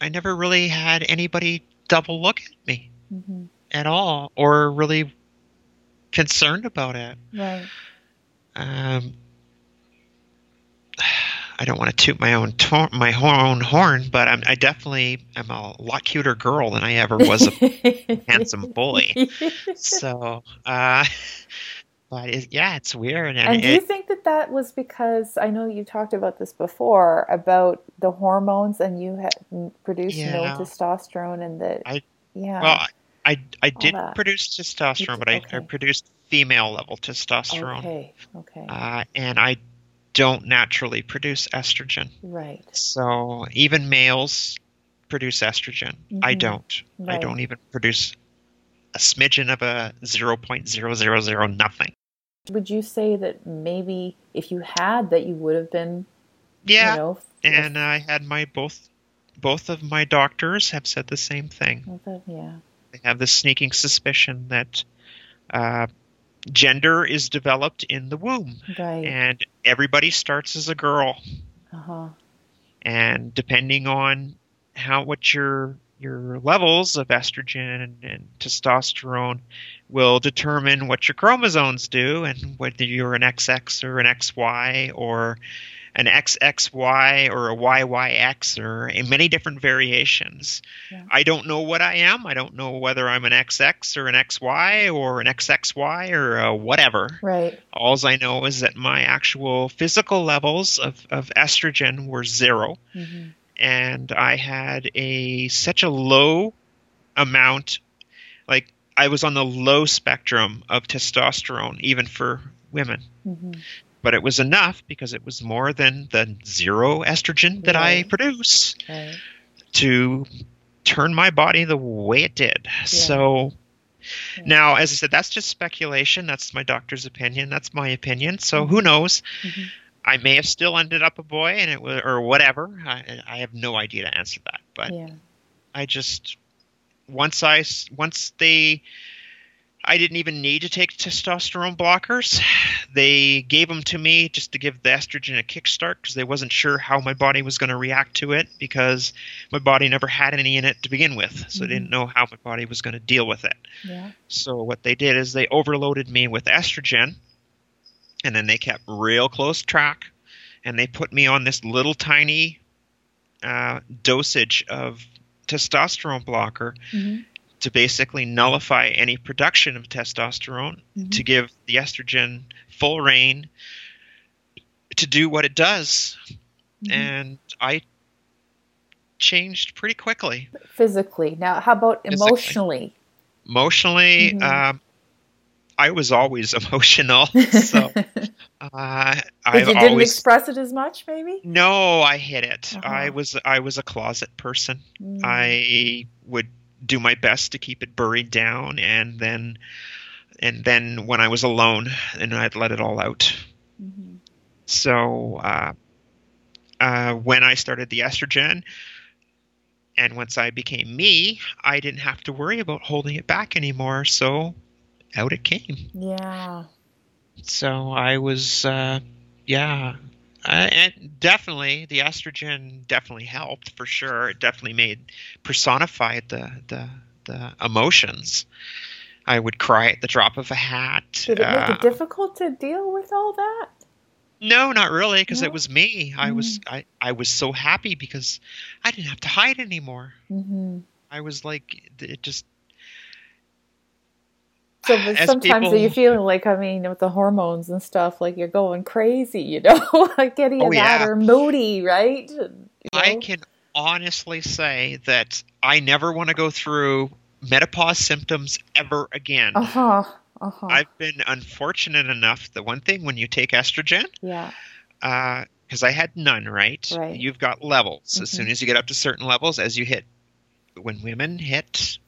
I never really had anybody double look at me mm-hmm. at all, or really concerned about it. Right. Um, I don't want to toot my own to- my own horn, but I'm, I definitely am a lot cuter girl than I ever was a [LAUGHS] handsome boy. So, uh, but it, yeah, it's weird. And, and do you think that that was because I know you talked about this before about the hormones, and you had produced yeah. no testosterone, and that I yeah. Well, I I did produce testosterone, but okay. I, I, produced female level testosterone. Okay. Okay. Uh, and I don't naturally produce estrogen. Right. So even males produce estrogen. Mm-hmm. I don't. Right. I don't even produce a smidgen of a 0.000 nothing. Would you say that maybe if you had that you would have been Yeah. You know, and if... I had my both both of my doctors have said the same thing. yeah. They have this sneaking suspicion that uh, gender is developed in the womb. Right. And everybody starts as a girl. Uh-huh. And depending on how what your your levels of estrogen and, and, testosterone will determine what your chromosomes do and whether you're an XX or an XY or an XXY or a YYX or in many different variations. Yeah. I don't know what I am. I don't know whether I'm an XX or an XY or an XXY or a whatever. Right. All I know is that my actual physical levels of, of estrogen were 0 mm-hmm and I had a such a low amount, like I was on the low spectrum of testosterone, even for women. Mm-hmm. But it was enough because it was more than the zero estrogen that right. I produce to turn my body the way it did. Yeah. So yeah. now, as I said, that's just speculation. That's my doctor's opinion. That's my opinion. So mm-hmm. who knows? Mm-hmm. I may have still ended up a boy, and it was or whatever. I, I have no idea to answer that, but Yeah. I just once I once they I didn't even need to take testosterone blockers. They gave them to me just to give the estrogen a kickstart because they wasn't sure how my body was going to react to it because my body never had any in it to begin with, so I didn't know how my body was going to deal with it. Yeah. So what they did is they overloaded me with estrogen, and then they kept real close track, and they put me on this little tiny uh, dosage of testosterone blocker Mhm. To basically nullify any production of testosterone Mhm. to give the estrogen full rein to do what it does. Mhm. And I changed pretty quickly. Physically. Now, how about Physically. emotionally? Emotionally, Mhm. um, I was always [LAUGHS] emotional. [LAUGHS] so uh, I've didn't always express it as much, maybe? no, I hid it. Uh-huh. I was I was a closet person. Mm. I would do my best to keep it buried down, and then and then when I was alone, and I'd let it all out. Mhm. So uh, uh, when I started the estrogen, and once I became me, I didn't have to worry about holding it back anymore. So out it came. Yeah. So I was, uh, yeah, uh, and definitely the estrogen definitely helped for sure. It definitely made personified the the the emotions. I would cry at the drop of a hat. Did it make Uh, it difficult to deal with all that? No, not really, because No? it was me. I was I, I was so happy because I didn't have to hide anymore. Mm-hmm. I was like it just So, [LAUGHS] but sometimes are you're feeling like, I mean, with the hormones and stuff, like you're going crazy, you know, [LAUGHS] like getting Oh, yeah. or moody, right? You I know? can honestly say that I never want to go through menopause symptoms ever again. Uh huh. Uh huh. I've been unfortunate enough that one thing when you take estrogen, Yeah. because I had none, right? Right. You've got levels. Mhm. As soon as you get up to certain levels, as you hit, when women hit,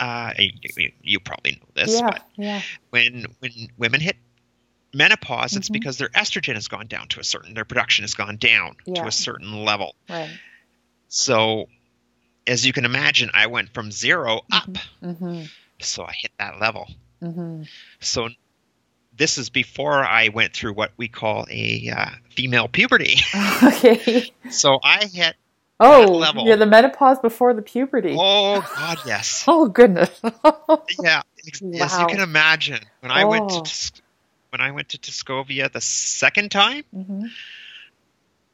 uh, you, you- probably know this, Yeah. but Yeah. when when women hit menopause, it's Mhm. because their estrogen has gone down to a certain, their production has gone down to a certain level. Right. So, as you can imagine, I went from zero up. Mm-hmm. So I hit that level. Mm-hmm. So this is before I went through what we call a uh, female puberty. [LAUGHS] okay. [LAUGHS] so I hit, Oh, you're the menopause before the puberty. oh God, yes, [LAUGHS] Oh, goodness. [LAUGHS] yeah. As you can imagine, when I went to Oh. When I went to Tuscobia the second time, hmm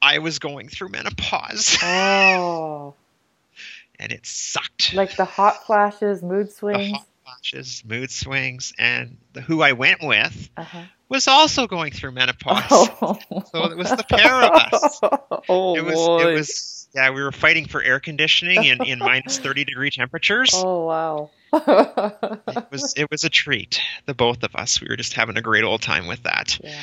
I was going through menopause, [LAUGHS] Oh, and it sucked. like the hot flashes, mood swings. hot flashes, mood swings, and the who I went with Uh-huh. was also going through menopause. Oh. So it was the pair of us. oh, it was boy. it was yeah we were fighting for air conditioning in, in minus [LAUGHS] 30 degree temperatures Oh, wow. it was it was a treat the both of us we were just having a great old time with that yeah.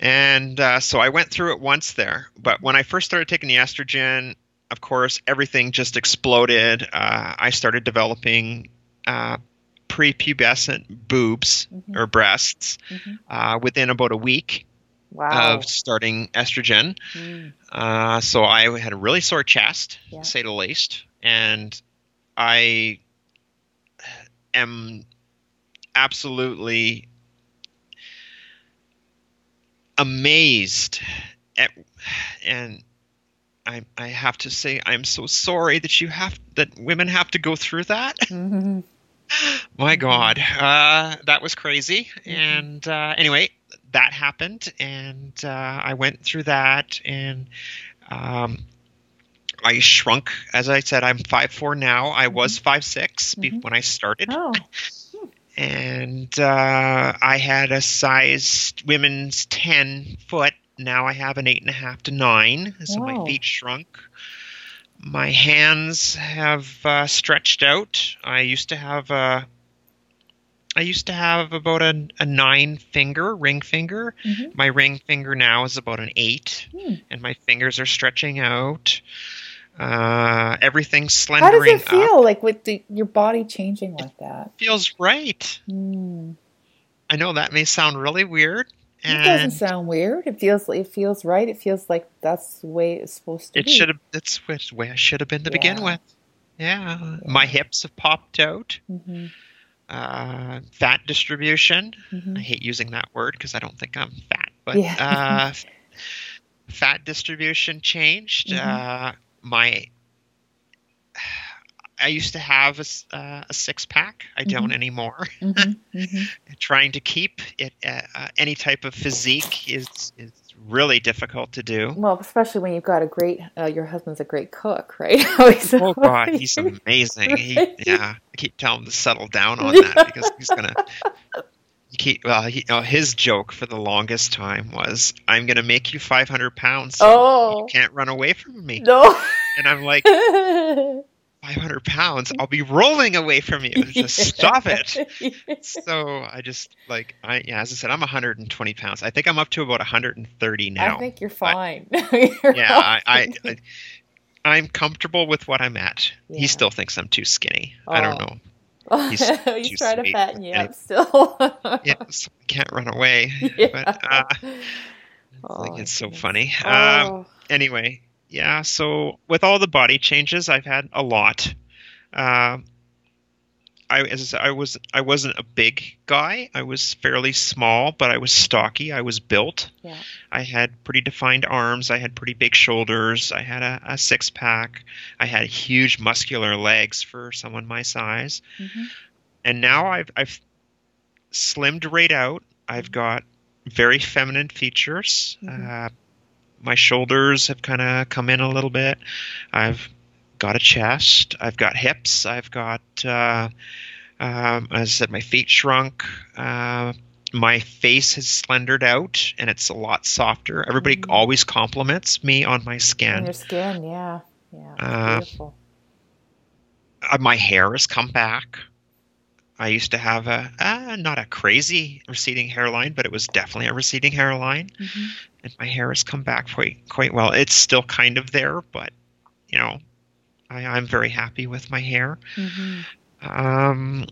and uh, so i went through it once there but when i first started taking the estrogen of course everything just exploded uh, i started developing uh, prepubescent boobs Mhm. or breasts Mhm. uh, within about a week Wow. of starting estrogen Mm. Uh, so I had a really sore chest, Yeah. to say the least, and I am absolutely amazed at, and I I have to say I'm so sorry that you have that women have to go through that. [LAUGHS] Mhm. My Mhm. God, uh, that was crazy. Mhm. And uh, anyway, that happened, and uh, I went through that, and um, I shrunk. As I said, I'm five four now. I was five six be- Mhm. when I started, Oh. and uh, I had a size women's ten foot. Now I have an eight and a half to nine. So Wow. my feet shrunk. My hands have uh, stretched out. I used to have a. I used to have about a, a nine finger ring finger. Mhm. My ring finger now is about an eight, Hmm. and my fingers are stretching out. Uh, everything's How slendering does it up. feel like with the, your body changing like that? Feels right. Mm. I know that may sound really weird, It doesn't sound weird. It feels it feels right. It feels like that's the way it's supposed to it be. It should have. That's what- the way I should have been to begin with. Yeah, my hips have popped out. hmm Uh, fat distribution. hmm I hate using that word because I don't think I'm fat, but Yeah. uh, [LAUGHS] fat distribution changed. Mhm. Uh, my I used to have a, uh, a six pack. I don't anymore. hmm [LAUGHS] hmm Trying to keep it uh, uh, any type of physique is is really difficult to do. Well, especially when you've got a great, uh, your husband's a great cook, right? [LAUGHS] Oh God, he's amazing. He, [LAUGHS] yeah, I keep telling him to settle down on that because he's gonna. Keep, well, he, oh, his joke for the longest time was, "I'm gonna make you 500 pounds. so Oh you can't run away from me." no! And I'm like, [LAUGHS] 500 pounds? I'll be rolling away from you. [LAUGHS] Just stop it. So I just like, I yeah, as I said, I'm 120 pounds. I think I'm up to about 130 now. I think you're fine. [LAUGHS] You're yeah, I, I, I, I am comfortable with what I'm at. Yeah. He still thinks I'm too skinny. I don't Oh. know. He's, [LAUGHS] he's trying to fatten you up still. Yeah, so I can't run away. Yeah. But uh, Oh, like, my it's so funny. Um, Oh. anyway, yeah. So with all the body changes, I've had a lot. Um, I as I, said, I was I wasn't a big guy. I was fairly small, but I was stocky. I was built. yeah. I had pretty defined arms. I had pretty big shoulders. I had a, a six pack. I had huge muscular legs for someone my size. Mhm. And now I've I've slimmed right out. I've got very feminine features. Mhm. Uh, my shoulders have kind of come in a little bit. I've got a chest. I've got hips. I've got, uh, um, as I said, my feet shrunk. Uh, my face has slendered out and it's a lot softer. Everybody Mhm. always compliments me on my skin. your skin, yeah. Yeah. Uh, beautiful. Uh, my hair has come back. I used to have a uh, not a crazy receding hairline, but it was definitely a receding hairline, Mhm. and my hair has come back quite quite well. It's still kind of there, but you know, I, I'm very happy with my hair. Mhm. Um,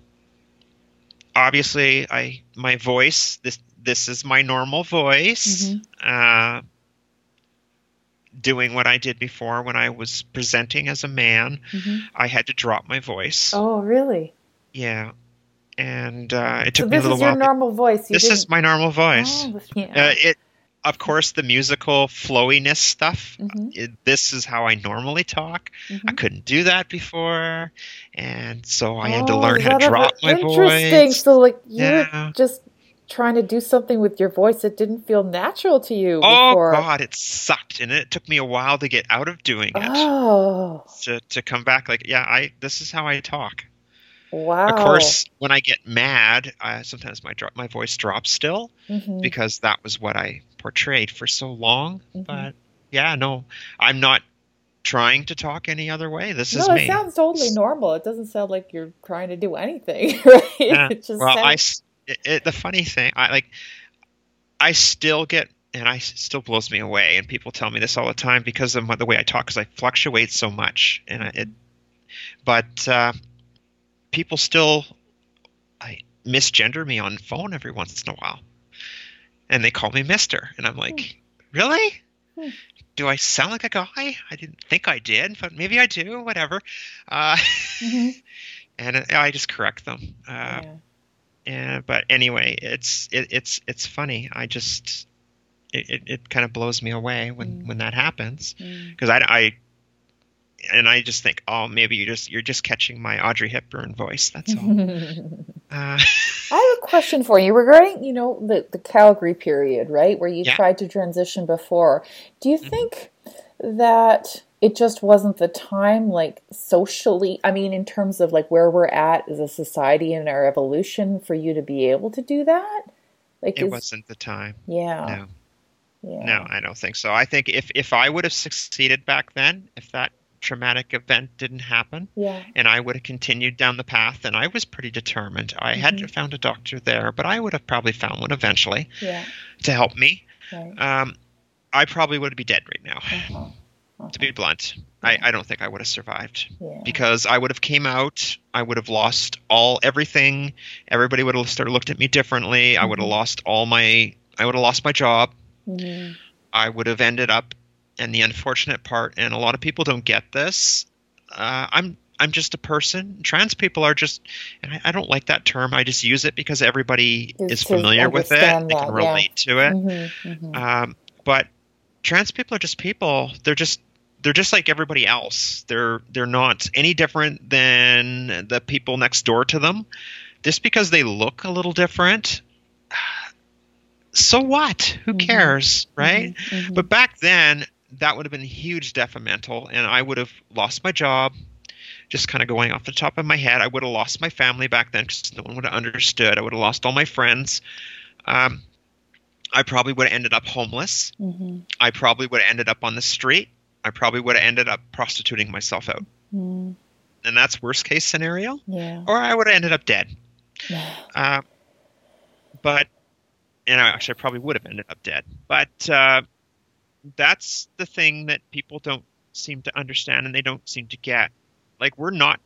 obviously, I my voice this this is my normal voice. Mhm. Uh, doing what I did before when I was presenting as a man, Mhm. I had to drop my voice. Oh, really? Yeah, and uh, it So took me a this little is your while. normal voice. You this didn't... is my normal voice. Oh, yeah. Uh, it, of course, the musical flowiness stuff. Mhm. It, this is how I normally talk. I Mhm. couldn't do that before, and so I had to Oh, learn how to drop my Interesting. voice. Interesting. So, like, you Yeah. were just trying to do something with your voice that didn't feel natural to you Oh before. God, it sucked, and it took me a while to get out of doing it. Oh, To, to come back, like, yeah, I this is how I talk. Wow. Of course, when I get mad, uh, sometimes my drop my voice drops still Mhm. because that was what I portrayed for so long. Mhm. But yeah, no, I'm not trying to talk any other way. This is no, me. it sounds totally normal. It doesn't sound like you're trying to do anything, [LAUGHS] right? Yeah. It just well, I sounds... s- it, it, the funny thing, I like, I still get. And I still blows me away, and people tell me this all the time because of the way I talk, because I fluctuate so much, and I, it. But uh, people still, I misgender me on phone every once in a while, and they call me Mister, and I'm like, really? Hmm. Do I sound like a guy? I didn't think I did, but maybe I do. Whatever. Uh, Mhm. [LAUGHS] and I just correct them. Uh, Yeah. but anyway, it's it, it's it's funny. I just it, it, it kind of blows me away when Mm. when that happens Mm. because I, I and I just think, oh, maybe you just you're just catching my Audrey Hepburn voice. That's all. [LAUGHS] uh, I have a question for you regarding, you know, the, the Calgary period, right, where you Yeah. tried to transition before. Do you Mhm. think that it just wasn't the time, like socially? I mean, in terms of like where we're at as a society and our evolution, for you to be able to do that? Like, it is, wasn't the time. yeah, No, yeah, no, I don't think so. I think if if I would have succeeded back then, if that traumatic event didn't happen, yeah, and I would have continued down the path, and I was pretty determined. I Mhm. hadn't found a doctor there, but I would have probably found one eventually yeah, to help me. right. Um, I probably would be dead right now. Uh-huh. To be blunt, I, I don't think I would have survived Yeah. because I would have came out. I would have lost all everything. Everybody would have started looked at me differently. I would have Mhm. lost all my I would have lost my job. Mhm. I would have ended up, and the unfortunate part, and a lot of people don't get this. Uh, I'm I'm just a person. Trans people are just, and I, I don't like that term. I just use it because everybody Just is familiar with it. understand They that, can yeah. relate to it. Mhm, mhm. Um, but trans people are just people. They're just they're just like everybody else. They're they're not any different than the people next door to them. Just because they look a little different, [SIGHS] so what? Who Mhm. cares, right? Mhm, mhm. But back then, that would have been huge detrimental, and I would have lost my job. Just kind of going off the top of my head, I would have lost my family back then because no one would have understood. I would have lost all my friends. Um, I probably would have ended up homeless. Mhm, I probably would have ended up on the street. I probably would have ended up prostituting myself out. mhm. And that's worst case scenario. Yeah. Or I would have ended up dead. Uh, but, and I actually probably would have ended up dead. But uh, that's the thing that people don't seem to understand and they don't seem to get. Like, we're not,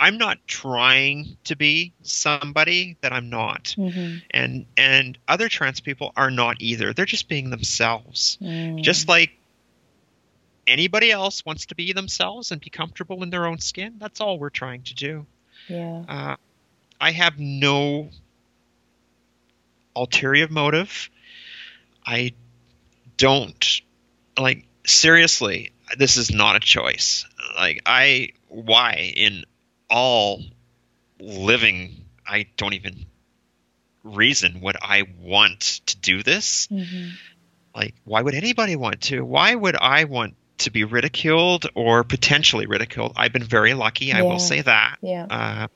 I'm not trying to be somebody that I'm not. Mhm, And, and other trans people are not either. They're just being themselves. mhm. just like anybody else wants to be themselves and be comfortable in their own skin that's all we're trying to do yeah. uh, i have no ulterior motive i don't like seriously this is not a choice. Like i why in all living i don't even reason would i want to do this? Mhm, like why would anybody want to? Why would i want to be ridiculed or potentially ridiculed? I've been very lucky i will say that. Yeah. uh,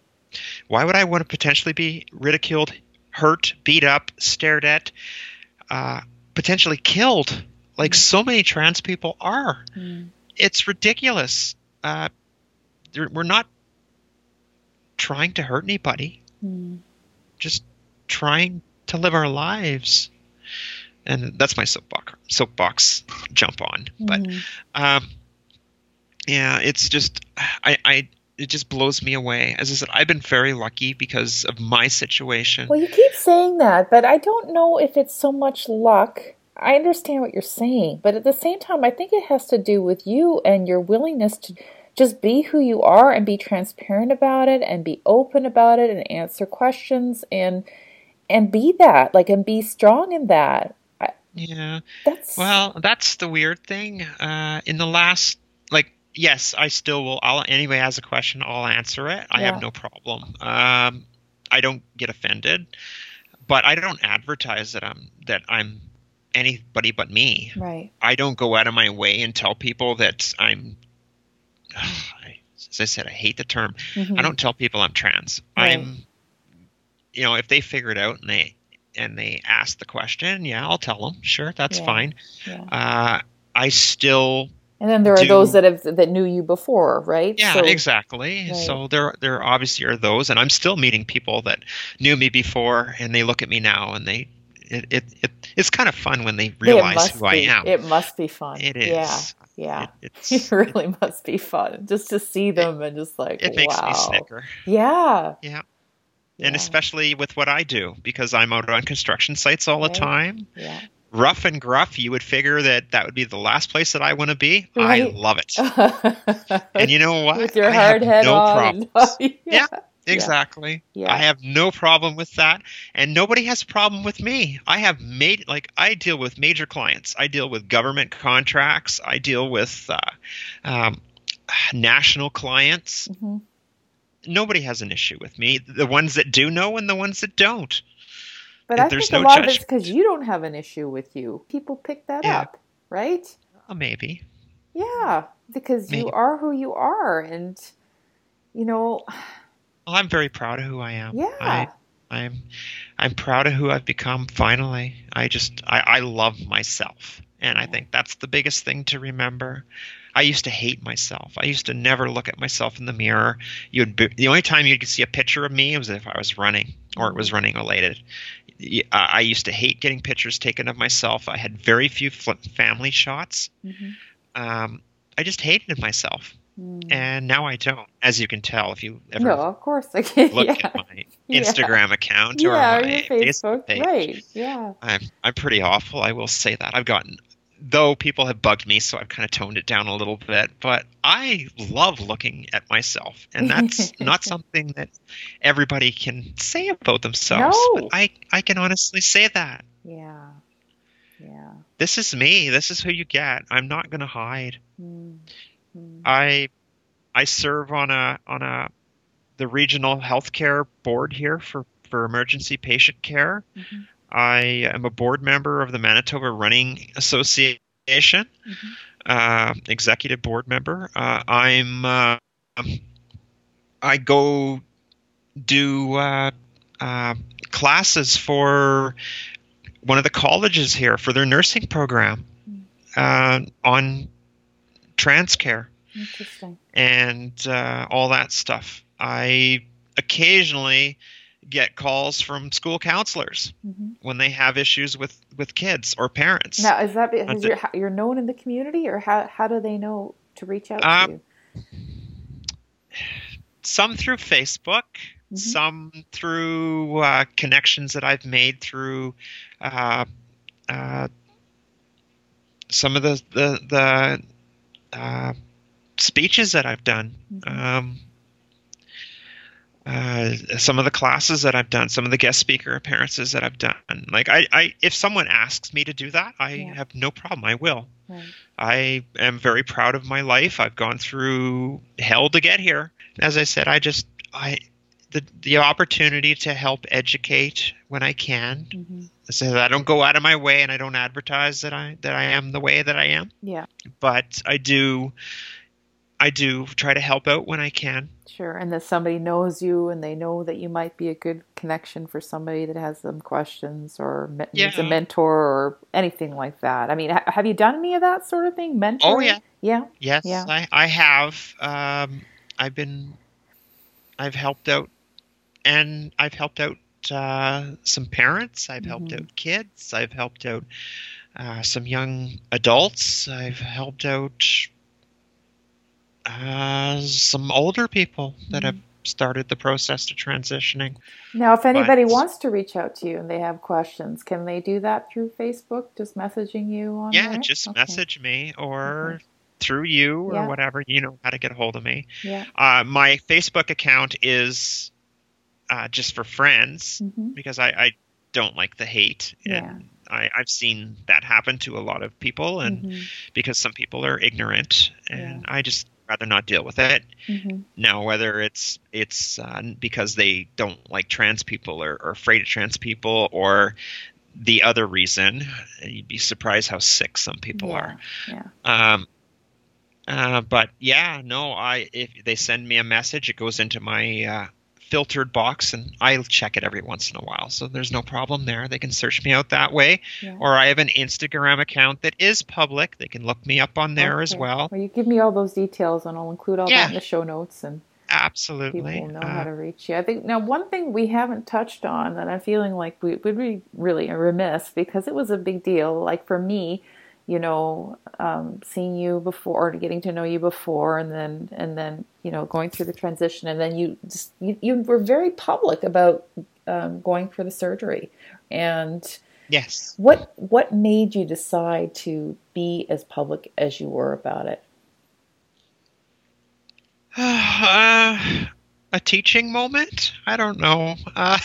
why would i want to potentially be ridiculed hurt beat up stared at uh, potentially killed like so many trans people are Mm. it's ridiculous uh, we're not trying to hurt anybody Mm. just trying to live our lives. And that's my soapbox soapbox jump on. But Mhm. um, yeah, it's just I, I it just blows me away. As I said, I've been very lucky because of my situation. Well, you keep saying that, but I don't know if it's so much luck. I understand what you're saying, but at the same time, I think it has to do with you and your willingness to just be who you are and be transparent about it and be open about it and answer questions and and be that like and be strong in that. Yeah. that's Well, that's the weird thing. Uh, in the last, like, yes, I still will. I'll anybody has a question, I'll answer it. I Yeah. have no problem. Um, I don't get offended, but I don't advertise that I'm that I'm anybody but me. right. I don't go out of my way and tell people that I'm. [SIGHS] As I said, I hate the term. Mhm. I don't tell people I'm trans. Right. I'm, you know, if they figure it out and they and they ask the question, yeah, I'll tell them. Sure, that's Yeah. fine. Yeah. Uh, I still, And then there are do- those that have that knew you before, right? yeah, So- exactly. Right. So there, there obviously are those, and I'm still meeting people that knew me before, and they look at me now, and they, it, it, it it's kind of fun when they realize who I am. It must be fun. It is. Yeah. Yeah. It, [LAUGHS] It really must be fun just to see them and just like it makes wow. me snicker. Yeah. Yeah. yeah. And especially with what I do, because I'm out on construction sites all the Right. time. yeah. Rough and gruff, you would figure that that would be the last place that I want to be. I love it. [LAUGHS] And you know what? with your I hard head no on. problems. [LAUGHS] yeah. Yeah. Exactly. Yeah. I have no problem with that, and nobody has a problem with me. I have made like I deal with major clients. I deal with government contracts. I deal with uh, um, national clients. Mhm. Nobody has an issue with me. The ones that do know, and the ones that don't. But I there's think a no lot of it's because you don't have an issue with you. People pick that Yeah. up, right? Uh, maybe. Yeah, because you are who you are, and you know, Well, I'm very proud of who I am. yeah, I, I'm I'm proud of who I've become finally. I just I, I love myself. And I think that's the biggest thing to remember. I used to hate myself. I used to never look at myself in the mirror. You'd be, the only time you could see a picture of me was if I was running or it was running related. I used to hate getting pictures taken of myself. I had very few family shots. Mhm. Um, I just hated myself, Mm. and now I don't. As you can tell, if you ever no, of course I can. look yeah, at my [LAUGHS] Instagram yeah. account or yeah, or your Facebook, page. right? Yeah, I'm I'm pretty awful. I will say that. I've gotten though people have bugged me, so I've kind of toned it down a little bit. But I love looking at myself, and that's [LAUGHS] not something that everybody can say about themselves. No. But I I can honestly say that. Yeah, yeah. This is me. This is who you get. I'm not going to hide. Mm-hmm. I I serve on a on a the regional healthcare board here for for emergency patient care. Mm-hmm. I am a board member of the Manitoba Running Association, mm-hmm. uh, executive board member. Uh, I'm uh, I go do uh, uh, classes for one of the colleges here for their nursing program uh, on trans care. Interesting. And all that stuff. I occasionally get calls from school counselors mm-hmm. when they have issues with with kids or parents. Now, is that because you're, you're known in the community, or how how do they know to reach out um, to you? Some through Facebook, mm-hmm. some through uh, connections that I've made through uh, uh, some of the the, the uh, speeches that I've done. Mm-hmm. Um, uh, some of the classes that I've done, some of the guest speaker appearances that I've done. Like I, I if someone asks me to do that, I yeah. have no problem. I will. Right. I am very proud of my life. I've gone through hell to get here. As I said, I just I the the opportunity to help educate when I can. Mm-hmm. So I don't go out of my way and I don't advertise that I that I am the way that I am. Yeah. But I do I do try to help out when I can. Sure, and that somebody knows you and they know that you might be a good connection for somebody that has some questions or me- yeah. needs a mentor or anything like that. I mean, ha- have you done any of that sort of thing? Mentoring? Oh yeah, yeah, yes, yeah. I, I have. Um, I've been, I've helped out, and I've helped out uh, some parents. I've mm-hmm. helped out kids. I've helped out uh, some young adults. I've helped out uh, some older people that mm-hmm. have started the process to transitioning. Now, if anybody but, wants to reach out to you and they have questions, can they do that through Facebook? Just messaging you on Yeah, there? just okay. message me or okay. through you or yeah. whatever. You know how to get a hold of me. Yeah. Uh, my Facebook account is uh, just for friends mm-hmm. because I, I, don't like the hate. Yeah. And I, have seen that happen to a lot of people, and mm-hmm. because some people are ignorant, and yeah. I just rather not deal with it. Mm-hmm. Now, whether it's it's uh, because they don't like trans people or, or afraid of trans people, or the other reason, you'd be surprised how sick some people yeah. are. Yeah. Um, uh, but yeah, no, I if they send me a message, it goes into my uh, filtered box and I'll check it every once in a while. So there's no problem there. They can search me out that way. Yeah. Or I have an Instagram account that is public. They can look me up on there okay. as well. Well, you give me all those details and I'll include all yeah. that in the show notes and absolutely people know uh, how to reach you. I think now one thing we haven't touched on that I'm feeling like we would be really remiss because it was a big deal. Like for me, you know, um, seeing you before, or getting to know you before, and then and then you know going through the transition, and then you just you, you were very public about um, going for the surgery, and yes, what what made you decide to be as public as you were about it? [SIGHS] Uh, a teaching moment. I don't know. Uh,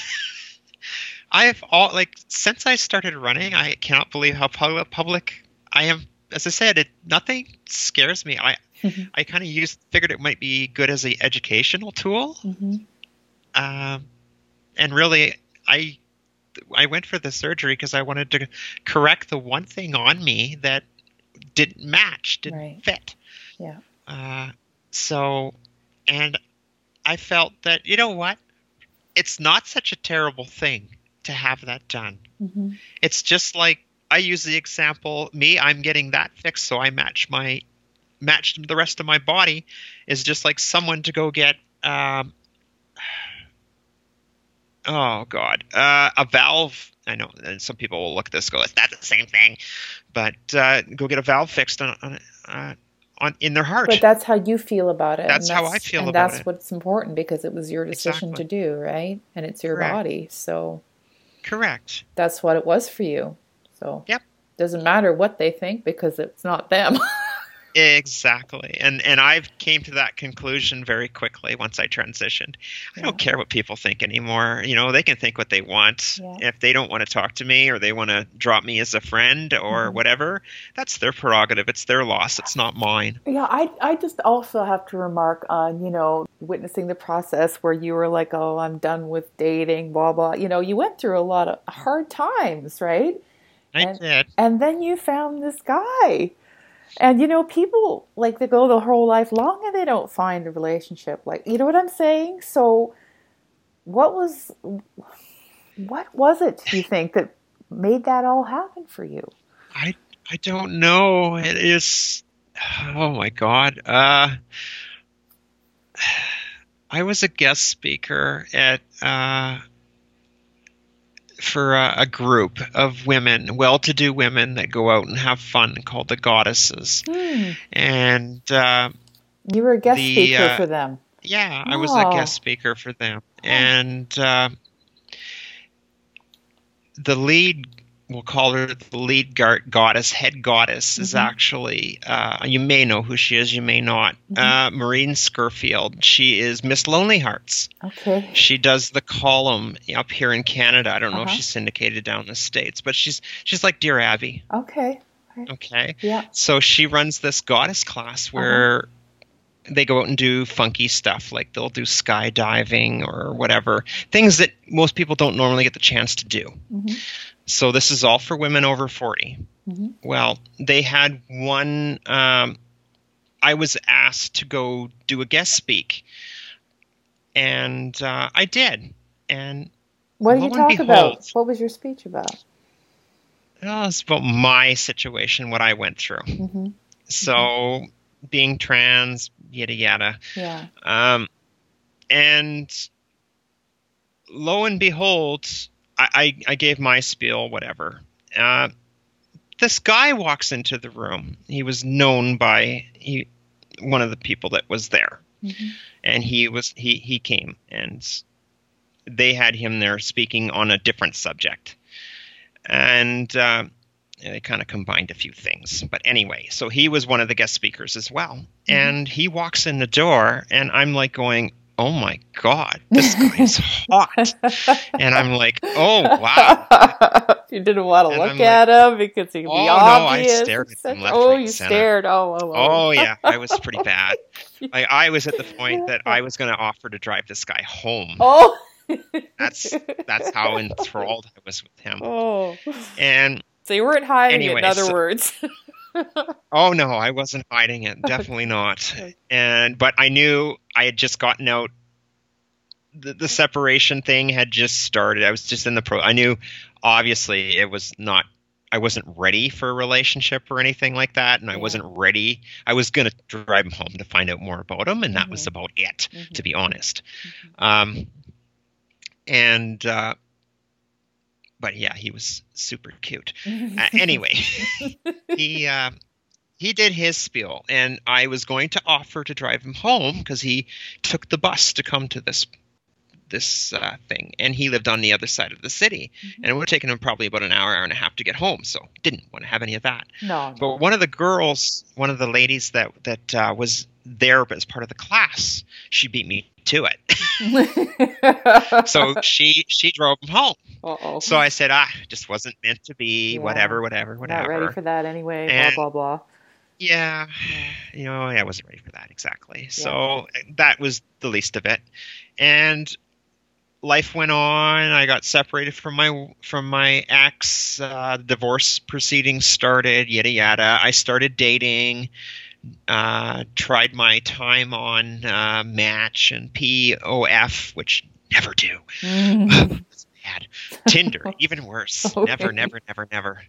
[LAUGHS] I've all like since I started running, I cannot believe how public I am, as I said, it nothing scares me. I mm-hmm. I kind of used figured it might be good as a educational tool. Mm-hmm. Um, and really, I I went for the surgery because I wanted to correct the one thing on me that didn't match, didn't right. fit. Yeah. Uh, so, and I felt that you know what, it's not such a terrible thing to have that done. Mm-hmm. It's just like I use the example me, I'm getting that fixed, so I match my match the rest of my body is just like someone to go get um, oh god uh, a valve i know and some people will look at this go is that the same thing but uh, go get a valve fixed on on, uh, on in their heart. But that's how you feel about it. That's and how I feel and that's it. what's important because it was your decision Exactly. to do, right? And it's your Correct. body. So Correct. that's what it was for you. So Yep. doesn't matter what they think because it's not them. [LAUGHS] Exactly. And and I've came to that conclusion very quickly once I transitioned. I don't care what people think anymore. You know, they can think what they want. Yeah. If they don't want to talk to me or they want to drop me as a friend or Mhm. whatever, that's their prerogative. It's their loss. It's not mine. Yeah, I I just also have to remark on, you know, witnessing the process where you were like, "Oh, I'm done with dating, blah blah." You know, you went through a lot of hard times, right? I And- did. And then you found this guy. And you know, people like they go their whole life long and they don't find a relationship like, you know what I'm saying? So what was what was it Do you [LAUGHS] think that made that all happen for you? I I don't know. It is oh my god. Uh [SIGHS] I was a guest speaker at uh for a, a group of women, well-to-do women that go out and have fun called the goddesses. Hmm. And uh You were a guest The, speaker uh, for them. yeah, I was a Oh. guest speaker for them. And uh the lead we'll call her the lead gar- goddess, head goddess, is Mhm. actually, uh, you may know who she is, you may not. Mhm. Uh, Maureen. She is Miss Lonely Hearts. Okay. She does the column up here in Canada. I don't know Uh-huh. if she's syndicated down in the States, but she's she's like Dear Abby. Okay. Okay. Yeah. So she runs this goddess class where they go out and do funky stuff, like they'll do skydiving or whatever, things that most people don't normally get the chance to do. hmm So this is all for women over 40. Mhm. Well, they had one. Um, I was asked to go do a guest speak, and uh, I did. And What did you talk about? What was your speech about? uh, it's about my situation, what I went through. hmm So being trans, yada yada. Yeah. Um, and lo and behold, I, I, I gave my spiel, whatever. Uh, this guy walks into the room. He was known by he, one of the people that was there, hmm and he was he he came and they had him there speaking on a different subject, and. Uh, they kind of combined a few things. But anyway, so he was one of the guest speakers as well. And he walks in the door, and I'm like going, oh my God, this guy is hot. And I'm like, oh, wow. [LAUGHS] you didn't want to And look I'm at him because he'd be Oh, no, I stared at him left, [LAUGHS] oh, right, you center. stared. Oh, oh, Oh, oh yeah, I was pretty bad. [LAUGHS] Like, I was at the point that I was going to offer to drive this guy home. Oh. That's that's how enthralled I was with him. Oh. And So you weren't hiding it, Anyway, in other so- words. [LAUGHS] Oh no, I wasn't hiding it. Definitely not. And but I knew I had just gotten out. The, the separation thing had just started. I was just in the pro. I knew, obviously, it was not. I wasn't ready for a relationship or anything like that, and I wasn't ready. I was gonna drive him home to find out more about him, and that was Mhm. about it, Mhm. to be honest. Um, and uh, but yeah, he was super cute. [LAUGHS] Uh, anyway, he uh, he did his spiel, and I was going to offer to drive him home because he took the bus to come to this this uh, thing, and he lived on the other side of the city, and it would have taken him probably about an hour, hour and a half to get home. So didn't want to have any of that. no. But one of the girls, one of the ladies that that uh, was there as part of the class, she beat me to it. [LAUGHS] [LAUGHS] so she she drove him home. Uh-oh. So I said, ah, just wasn't meant to be. Yeah. Whatever, whatever, Not whatever. ready for that anyway. And- blah blah blah. Yeah, you know, I wasn't ready for that exactly. So that was the least of it. And life went on. I got separated from my from my ex. Uh, divorce proceedings started. Yada yada. I started dating. Uh, tried my time on uh, Match and POF, which never do. [LAUGHS] Bad. Tinder, [LAUGHS] even worse. Okay. Never, never, never, never.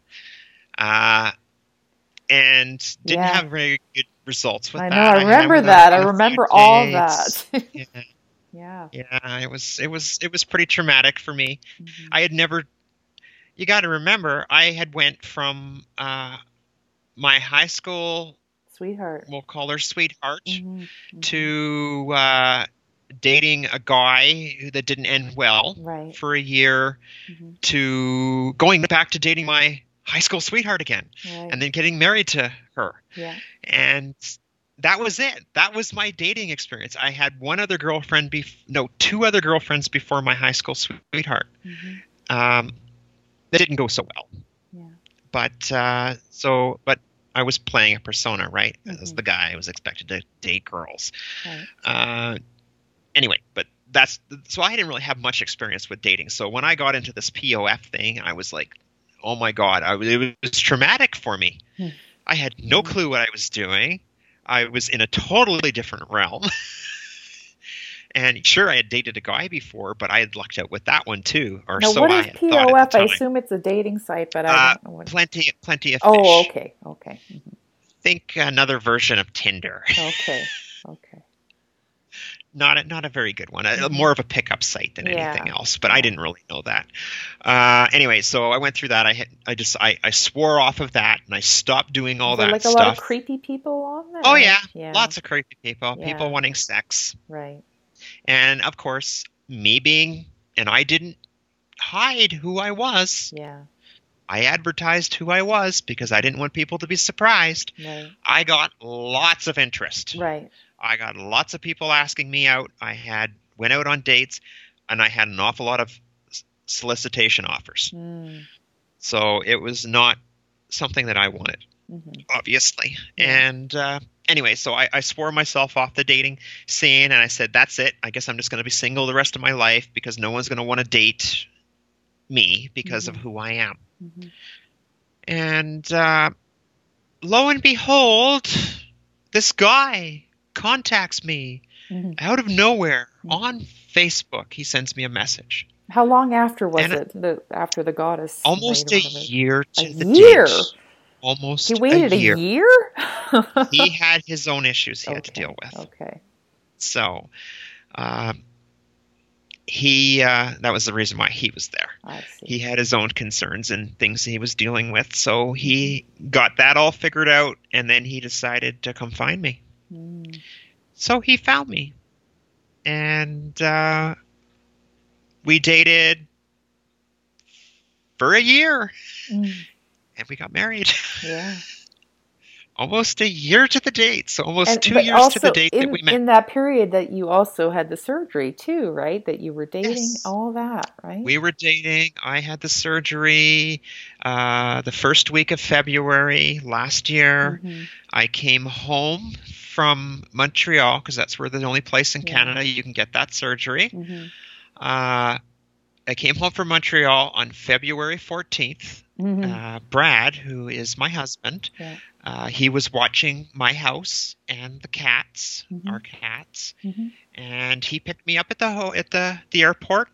Uh, and didn't Yeah. have very good results with that. I that. know. I remember went that. I on a few remember all dates. that. [LAUGHS] yeah, yeah. yeah, it was, it was, it was pretty traumatic for me. Mhm. I had never. You got to remember, I had went from uh, my high school Sweetheart. we'll call her sweetheart, Mhm, mhm. to uh, dating a guy that didn't end well Right. for a year, Mhm, to going back to dating my high school sweetheart again, Right. and then getting married to her. yeah. and that was it. That was my dating experience. I had one other girlfriend, bef- no, two other girlfriends before my high school sweetheart. mhm, Um, that didn't go so well. Yeah. But uh, so, but I was playing a persona, right? As Mhm. the guy, I was expected to date girls. Right. Uh, anyway, but that's so I didn't really have much experience with dating. So when I got into this POF thing, I was like, oh my god, I, it was traumatic for me. Hmm. I had no clue what I was doing. I was in a totally different realm. [LAUGHS] and sure, I had dated a guy before, but I had lucked out with that one too, or Now, so what I is thought POF? I assume it's a dating site, but Uh, I don't know what. Plenty, plenty of fish. Oh, okay, okay, mhm, Think another version of Tinder. [LAUGHS] okay, okay. Not a, not a very good one. A, Mhm. more of a pickup site than Yeah. anything else. But I didn't really know that. Uh, anyway, so I went through that. I hit, I just I, I swore off of that and I stopped doing all Is there that like a stuff. lot of creepy people on there? oh yeah, yeah, lots of creepy people. Yeah. People wanting sex, right. and of course me being and I didn't hide who I was. Yeah, I advertised who I was because I didn't want people to be surprised. right, I got lots of interest. right. I got lots of people asking me out. I had went out on dates, and I had an awful lot of solicitation offers. Mm, So it was not something that I wanted, mhm, obviously. And uh, anyway, so I, I swore myself off the dating scene, and I said, "That's it. I guess I'm just going to be single the rest of my life because no one's going to want to date me because of Mhm. who I am." mhm. And uh, lo and behold, this guy contacts me Mhm. out of nowhere Mhm. on Facebook. He sends me a message. How long after was And- it? The after the goddess? Almost a made one of it? year to A the year? date. Almost He waited a year. year. [LAUGHS] he had his own issues he had to deal with. Okay. So, um, he uh, that was the reason why he was there. I see. He had his own concerns and things he was dealing with. So he got that all figured out, and then he decided to come find me. Mm, So he found me, and uh, we dated for a year, mm, and we got married. yeah. [LAUGHS] almost a year to the date, so almost And- two years to the date in, that we met. in that period that you also had the surgery too, right? That you were dating, Yes. all that, right? we were dating. I had the surgery uh, the first week of February last year. Mhm. I came home from Montreal because that's where the only place in Yeah. Canada you can get that surgery. Mhm. Uh, I came home from Montreal on February 14th. Mhm. Uh, Brad, who is my husband, Yeah. uh, he was watching my house and the cats, Mhm. our cats, Mhm. and he picked me up at the ho- at the the airport,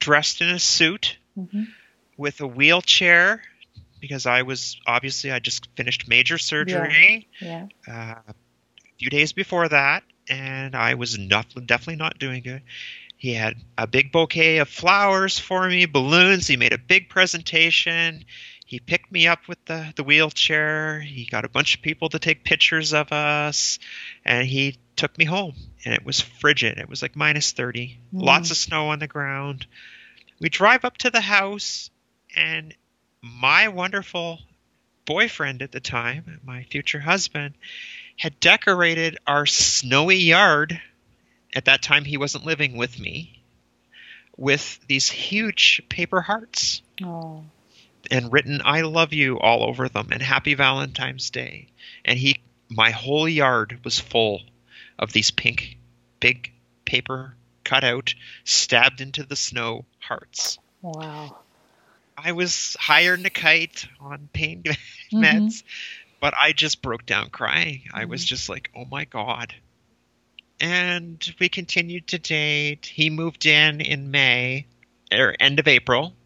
dressed in a suit Mhm. with a wheelchair, because I was obviously I just finished major surgery Yeah. uh, a few days before that, and I was not definitely not doing good. He had a big bouquet of flowers for me, balloons. He made a big presentation. He picked me up with the, the wheelchair. He got a bunch of people to take pictures of us, and he took me home. And it was frigid. It was like minus 30, Mm. lots of snow on the ground. We drive up to the house, and my wonderful boyfriend at the time, my future husband, had decorated our snowy yard. At that time, he wasn't living with me. With these huge paper hearts Oh. and written "I love you" all over them and "Happy Valentine's Day." And he, my whole yard was full of these pink, big paper cut out, stabbed into the snow hearts. Wow. I was higher than a kite on pain [LAUGHS] meds, mm-hmm. But I just broke down crying. I was Mhm. just like, oh my God. And we continued to date. He moved in in May, or end of April,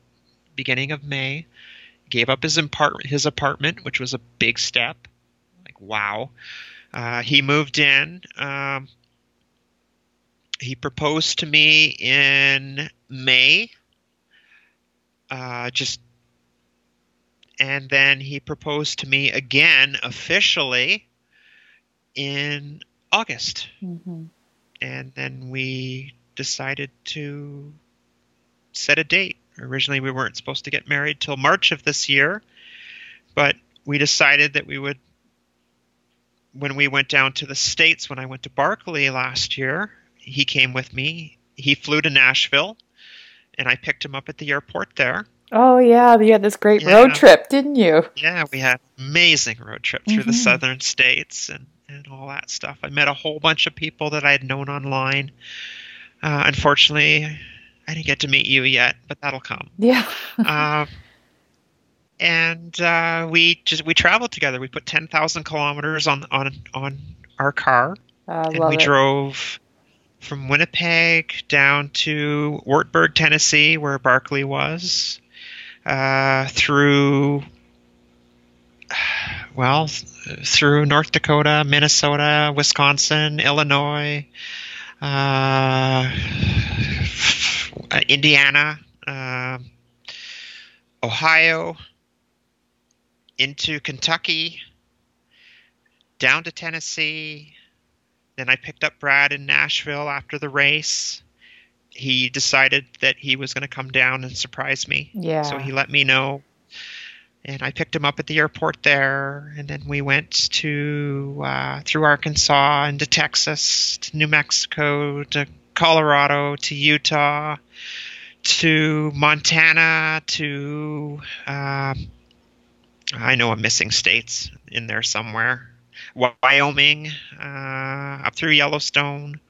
beginning of May. Gave up his apartment, his apartment, which was a big step. Like wow. Uh, he moved in. Um, he proposed to me in May. Uh, just and then he proposed to me again officially in August. Mm-hmm. And then we decided to set a date. Originally, we weren't supposed to get married till March of this year, but we decided that we would. When we went down to the States, when I went to Barkley last year, he came with me. He flew to Nashville, and I picked him up at the airport there. Oh yeah, you had this great Yeah. road trip, didn't you? Yeah, we had an amazing road trip through the Mhm. southern states and, and all that stuff. I met a whole bunch of people that I had known online. Uh, unfortunately, I didn't get to meet you yet, but that'll come. Yeah. [LAUGHS] um, and uh, we just we traveled together. We put ten thousand kilometers on on on our car, I and we it. drove from Winnipeg down to Wartburg, Tennessee, where Barkley was, uh, through well, through North Dakota, Minnesota, Wisconsin, Illinois, uh, Indiana, um Ohio, into Kentucky, down to Tennessee. Then I picked up Brad in Nashville after the race. He decided that he was going to come down and surprise me. Yeah. So he let me know. And I picked him up at the airport there. And then we went to uh, through Arkansas into Texas, to New Mexico, to Colorado, to Utah, to Montana, to um, I know I'm missing states in there somewhere. Wyoming, uh, up through Yellowstone.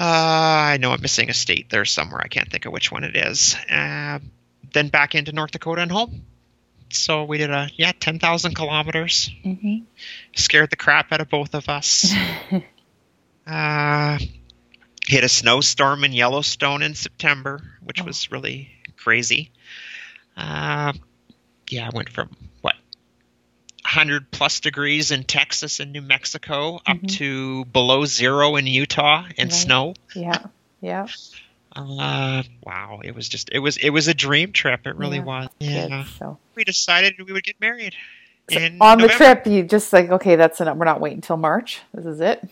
Uh, I know I'm missing a state there somewhere. I can't think of which one it is. Uh, then back into North Dakota and home. So we did a yeah, ten thousand kilometers. hmm Scared the crap out of both of us. [LAUGHS] uh, hit a snowstorm in Yellowstone in September, which Oh. was really crazy. Uh, yeah, I went from 100 plus degrees in Texas and New Mexico up Mhm. to below zero in Utah and Right. snow. Yeah. Yeah. Uh, wow, it was just it was it was a dream trip. It really Yeah. was. Good. Yeah, So, we decided we would get married. so in on the trip, you just like, okay, that's enough. We're not waiting until March. This is it.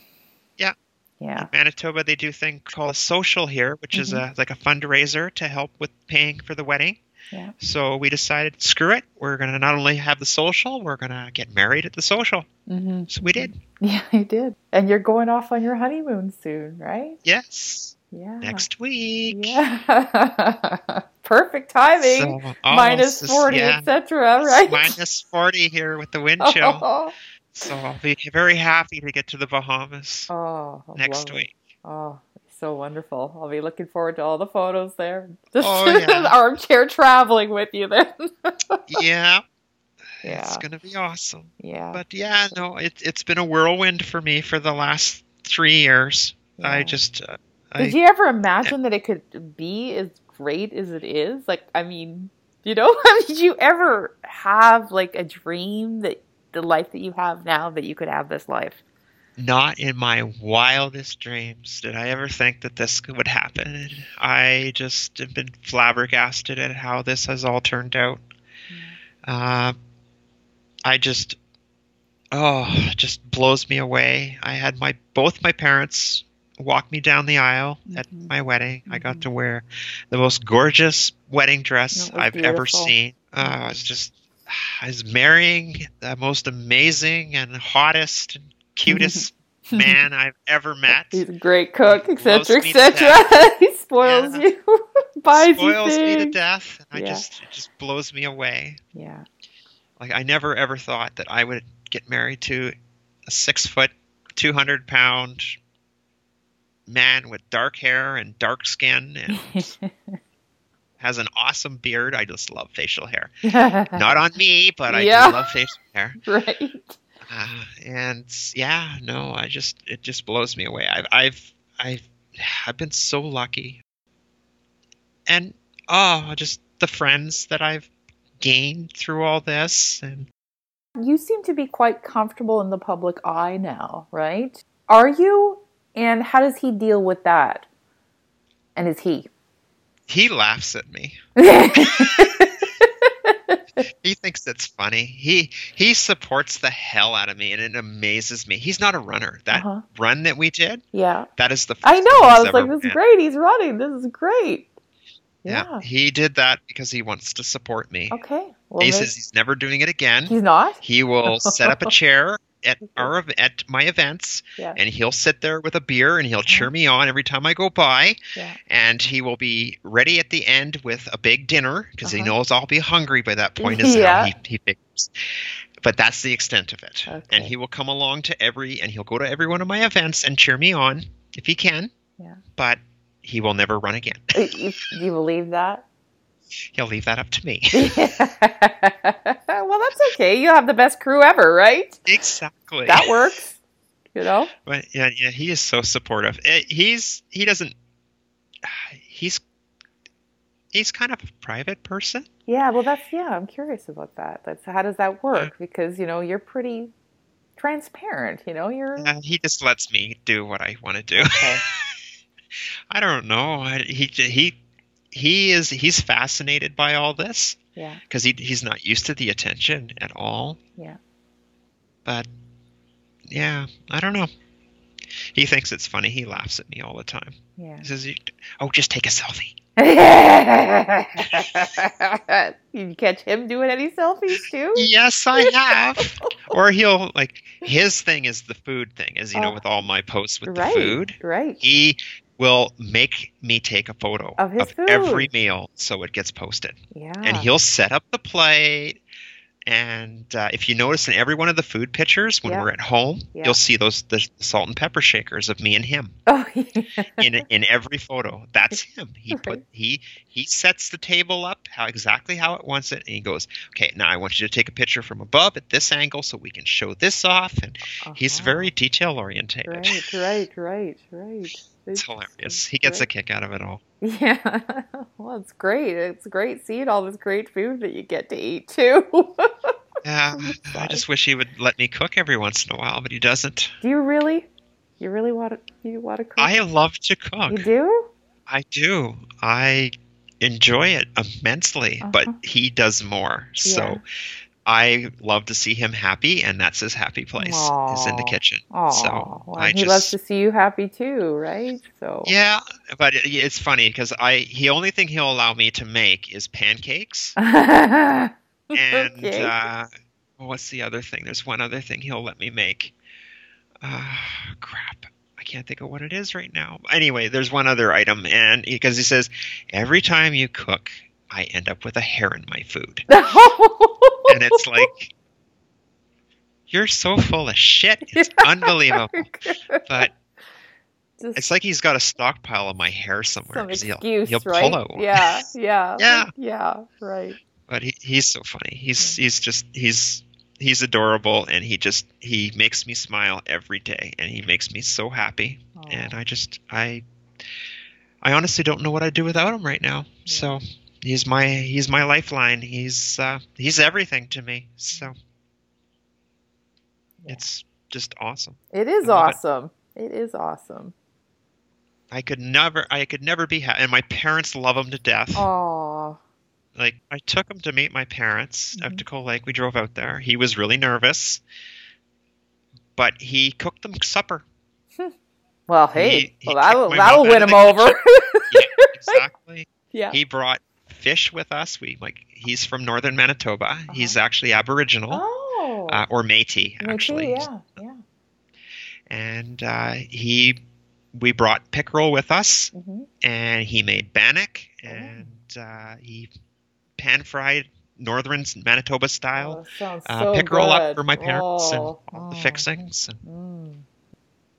Yeah. Yeah. Manitoba, they do thing called a social here, which is Mm-hmm. a like a fundraiser to help with paying for the wedding. Yeah. So we decided, screw it, we're gonna not only have the social, we're gonna get married at the social. hmm So we did. Yeah, [LAUGHS] you did. And you're going off on your honeymoon soon, right? Yes, Yeah. next week. Yeah. [LAUGHS] Perfect timing. So, Minus it's- 40, yeah, etc., right? Minus forty here with the wind [LAUGHS] chill. Oh, So I'll be very happy to get to the Bahamas oh, next it. week. Oh, so wonderful. I'll be looking forward to all the photos there. [LAUGHS] Just Oh, yeah. armchair traveling with you then. Yeah, [LAUGHS] yeah. it's gonna be awesome. Yeah. But yeah, no, it, it's been a whirlwind for me for the last three years. I just, uh, Did I, you ever imagine that it could be as great as it is? Like, I mean, you know, [LAUGHS] did you ever have like a dream that the life that you have now that you could have this life? Not in my wildest dreams did I ever think that this would happen. I just have been flabbergasted at how this has all turned out. Uh, I just, oh, it just blows me away. I had my both my parents walk me down the aisle at Mhm. my wedding. I got to wear the most gorgeous wedding dress I've ever seen. Uh, it's just, I was marrying the most amazing and hottest and cutest [LAUGHS] man I've ever met. He's a great cook, etc., etc. [LAUGHS] he spoils Yeah. you, [LAUGHS] buys Spoils you me to death. And I just, it just blows me away. Yeah. Like I never ever thought that I would get married to a six foot, two hundred pound man with dark hair and dark skin and has an awesome beard. I just love facial hair. Not on me, but I Yeah. do love facial hair. right. Uh, and yeah, no, I just it just blows me away. I've I've I've I've been so lucky, and oh, just the friends that I've gained through all this, and You seem to be quite comfortable in the public eye now, right? Are you? And how does he deal with that? And is he? he laughs at me. [LAUGHS] [LAUGHS] he thinks it's funny. He he supports the hell out of me, and it amazes me. He's not a runner. That Uh-huh. run that we did, Yeah. that is the. First I know. I was like, this is great. He's running. This is great. Yeah. Yeah. he did that because he wants to support me. Okay. Well, he maybe- says he's never doing it again. he's not. He will set up a [LAUGHS] chair at our at my events, Yeah. and he'll sit there with a beer, and he'll cheer me on every time I go by. Yeah. and he will be ready at the end with a big dinner because he Uh-huh. knows I'll be hungry by that point. Is [LAUGHS] Yeah. how he, he figures. But that's the extent of it. Okay. And he will come along to every, and he'll go to every one of my events and cheer me on if he can. Yeah. But he will never run again. Uh, do you believe that? He'll leave that up to me. [LAUGHS] [LAUGHS] well, that's okay. You have the best crew ever, right? exactly. That works. You know. But yeah, yeah, he is so supportive. Eh, He's he doesn't. He's he's kind of a private person. Yeah. Well, that's yeah. I'm curious about that. That's how does that work? Because you know you're pretty transparent. You know you're. Uh, he just lets me do what I want to do. Okay. [LAUGHS] I don't know. He he he is he's fascinated by all this Yeah. because he he's not used to the attention at all. Yeah. But yeah, I don't know. He thinks it's funny. He laughs at me all the time. Yeah. He says, "Oh, just take a selfie." [LAUGHS] you catch him doing any selfies too? Yes, I [LAUGHS] have. or he'll like his thing is the food thing, as you know, Oh. with all my posts with right. the food. Right. He will make me take a photo Of food. every meal so it gets posted. Yeah. and he'll set up the plate. And uh, if you notice in every one of the food pictures when we're at home, you'll see those the salt and pepper shakers of me and him [LAUGHS] Oh, yeah. in in every photo. That's him. He [LAUGHS] put he he sets the table up how exactly how it wants it, and he goes, "Okay, now I want you to take a picture from above at this angle so we can show this off." And he's Uh-huh. very detail orientated. Right, right, right, right. It's hilarious. He gets a kick out of it all. Yeah. [LAUGHS] Well, it's great. It's great seeing all this great food that you get to eat too. [LAUGHS] Yeah, I just wish he would let me cook every once in a while, but he doesn't. do you really? You really want to? You want to cook? I love to cook. You do? I do. I enjoy it immensely, but Uh-huh. he does more. Yeah. So I love to see him happy, and that's his happy place is in the kitchen. Oh, so well, I he just loves to see you happy too, right? So yeah, but it, it's funny because I the only thing he'll allow me to make is pancakes, [LAUGHS] and Okay. uh, what's the other thing? There's one other thing he'll let me make. Uh, crap. I can't think of what it is right now. Anyway, there's one other item, and because he says every time you cook, I end up with a hair in my food, [LAUGHS] and it's like you're so full of shit. It's [LAUGHS] unbelievable. But Just it's like he's got a stockpile of my hair somewhere. some 'cause he'll, excuse, he'll right? pull out one. Yeah, yeah, [LAUGHS] Yeah. yeah, right. But he, he's so funny. He's he's just he's he's adorable, and he just he makes me smile every day, and he makes me so happy. Aw. And I just I I honestly don't know what I'd do without him right now. So he's my he's my lifeline. He's uh, he's everything to me. So Yeah. it's just awesome. It is love it. awesome. It is awesome. I could never I could never be happy. And my parents love him to death. Oh, like I took him to meet my parents Mhm. at Tacole Lake. We drove out there. He was really nervous, but he cooked them supper. [LAUGHS] well, hey, He- he well that'll that'll win him over. Yeah, exactly. [LAUGHS] yeah. He brought fish with us. We like he's from northern Manitoba. He's actually Aboriginal oh, uh, or Métis actually, yeah, yeah. and uh, he we brought pickerel with us, hmm and he made bannock, Oh. and uh, he pan fried northern Manitoba style. Oh, uh, so pickerel good. up for my parents and Oh, all the fixings. And, mm,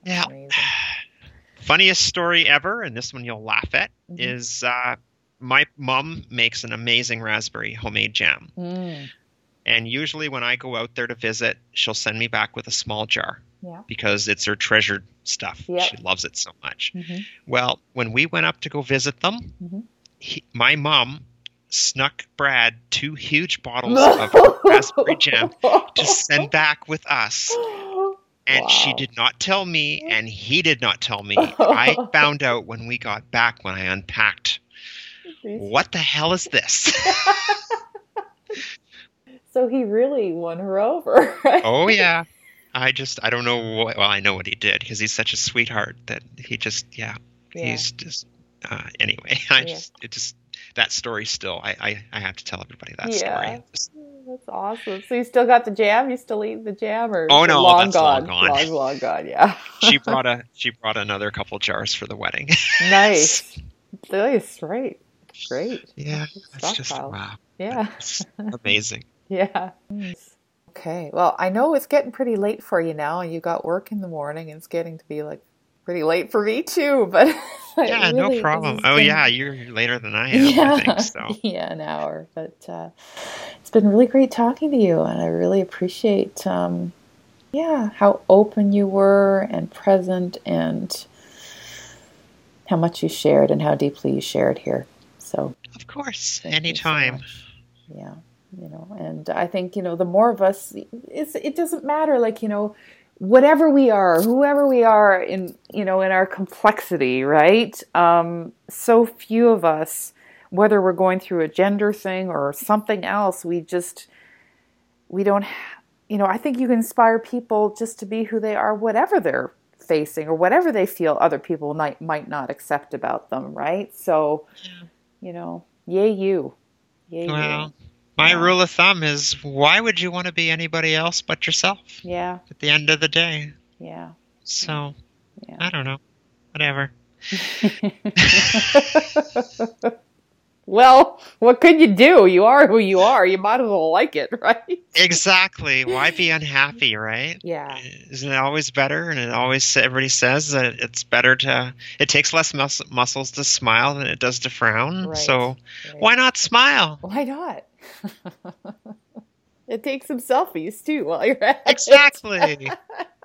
yeah. [SIGHS] Funniest story ever, and this one you'll laugh at, Mhm. is uh, my mom makes an amazing raspberry homemade jam. Mm, And usually when I go out there to visit, she'll send me back with a small jar yeah. because it's her treasured stuff. Yep. She loves it so much. hmm Well, when we went up to go visit them, Mhm. he, my mom snuck Brad two huge bottles [LAUGHS] of raspberry jam to send back with us. And she did not tell me, and he did not tell me. [LAUGHS] I found out when we got back when I unpacked. What the hell is this? [LAUGHS] So he really won her over. Right? Oh yeah. I just I don't know what well I know what he did because he's such a sweetheart that he just yeah, Yeah. he's just uh, anyway [LAUGHS] I Yeah. just it just that story still I, I I have to tell everybody that Yeah. story. That's awesome. So you still got the jam? You still eat the jam, or Oh, no, long that's gone? long gone. long, long gone. Yeah. [LAUGHS] she brought a she brought another couple jars for the wedding. nice. Nice. Right. Great. yeah, that's just wow, Yeah. it's amazing. [LAUGHS] Yeah. Okay. Well, I know it's getting pretty late for you now, and you got work in the morning, and it's getting to be like pretty late for me too. [LAUGHS] But Yeah, really- no problem. Oh been- yeah, you're later than I am. I think so. [LAUGHS] yeah, an hour. But uh, it's been really great talking to you, and I really appreciate, um, yeah, how open you were and present, and how much you shared and how deeply you shared here. So Of course, you so anytime. yeah, you know, and I think you know the more of us, it's it doesn't matter. Like you know. Whatever we are, whoever we are in, you know, in our complexity, right? Um, so few of us whether we're going through a gender thing or something else we just we don't ha- you know i think you can inspire people just to be who they are whatever they're facing or whatever they feel other people might might not accept about them right so you know yay you yay Well, my Yeah. rule of thumb is why would you want to be anybody else but yourself yeah at the end of the day? yeah So yeah I don't know. Whatever. [LAUGHS] [LAUGHS] [LAUGHS] well what could you do you are who you are you might as well like it [LAUGHS] right Exactly. Why be unhappy, right? yeah Isn't it always better? And it always everybody says that it's better to. It takes less mus- muscles to smile than it does to frown. Right. So right. why not smile? Why not? [LAUGHS] it takes some selfies too while you're at it. Exactly.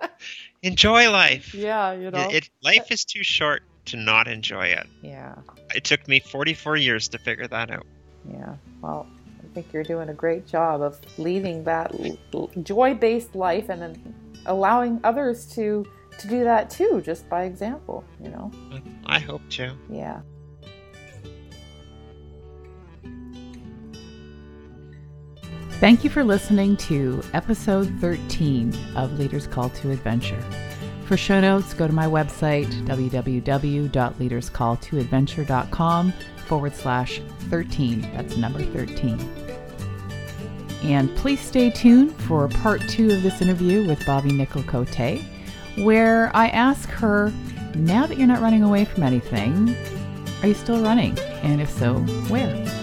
[LAUGHS] Enjoy life. Yeah, you know. It, life is too short to not enjoy it. yeah, It took me 44 years to figure that out. yeah. Well, I think you're doing a great job of leading that joy-based life and then allowing others to to do that too, just by example. You know. I hope to. Yeah. Thank you for listening to episode 13 of Leaders Call to Adventure. For show notes, go to my website, www.leaderscalltoadventure.com forward slash 13. That's number 13. And please stay tuned for part two of this interview with Bobbi Nicol Coté, where I ask her, now that you're not running away from anything, are you still running? And if so, where?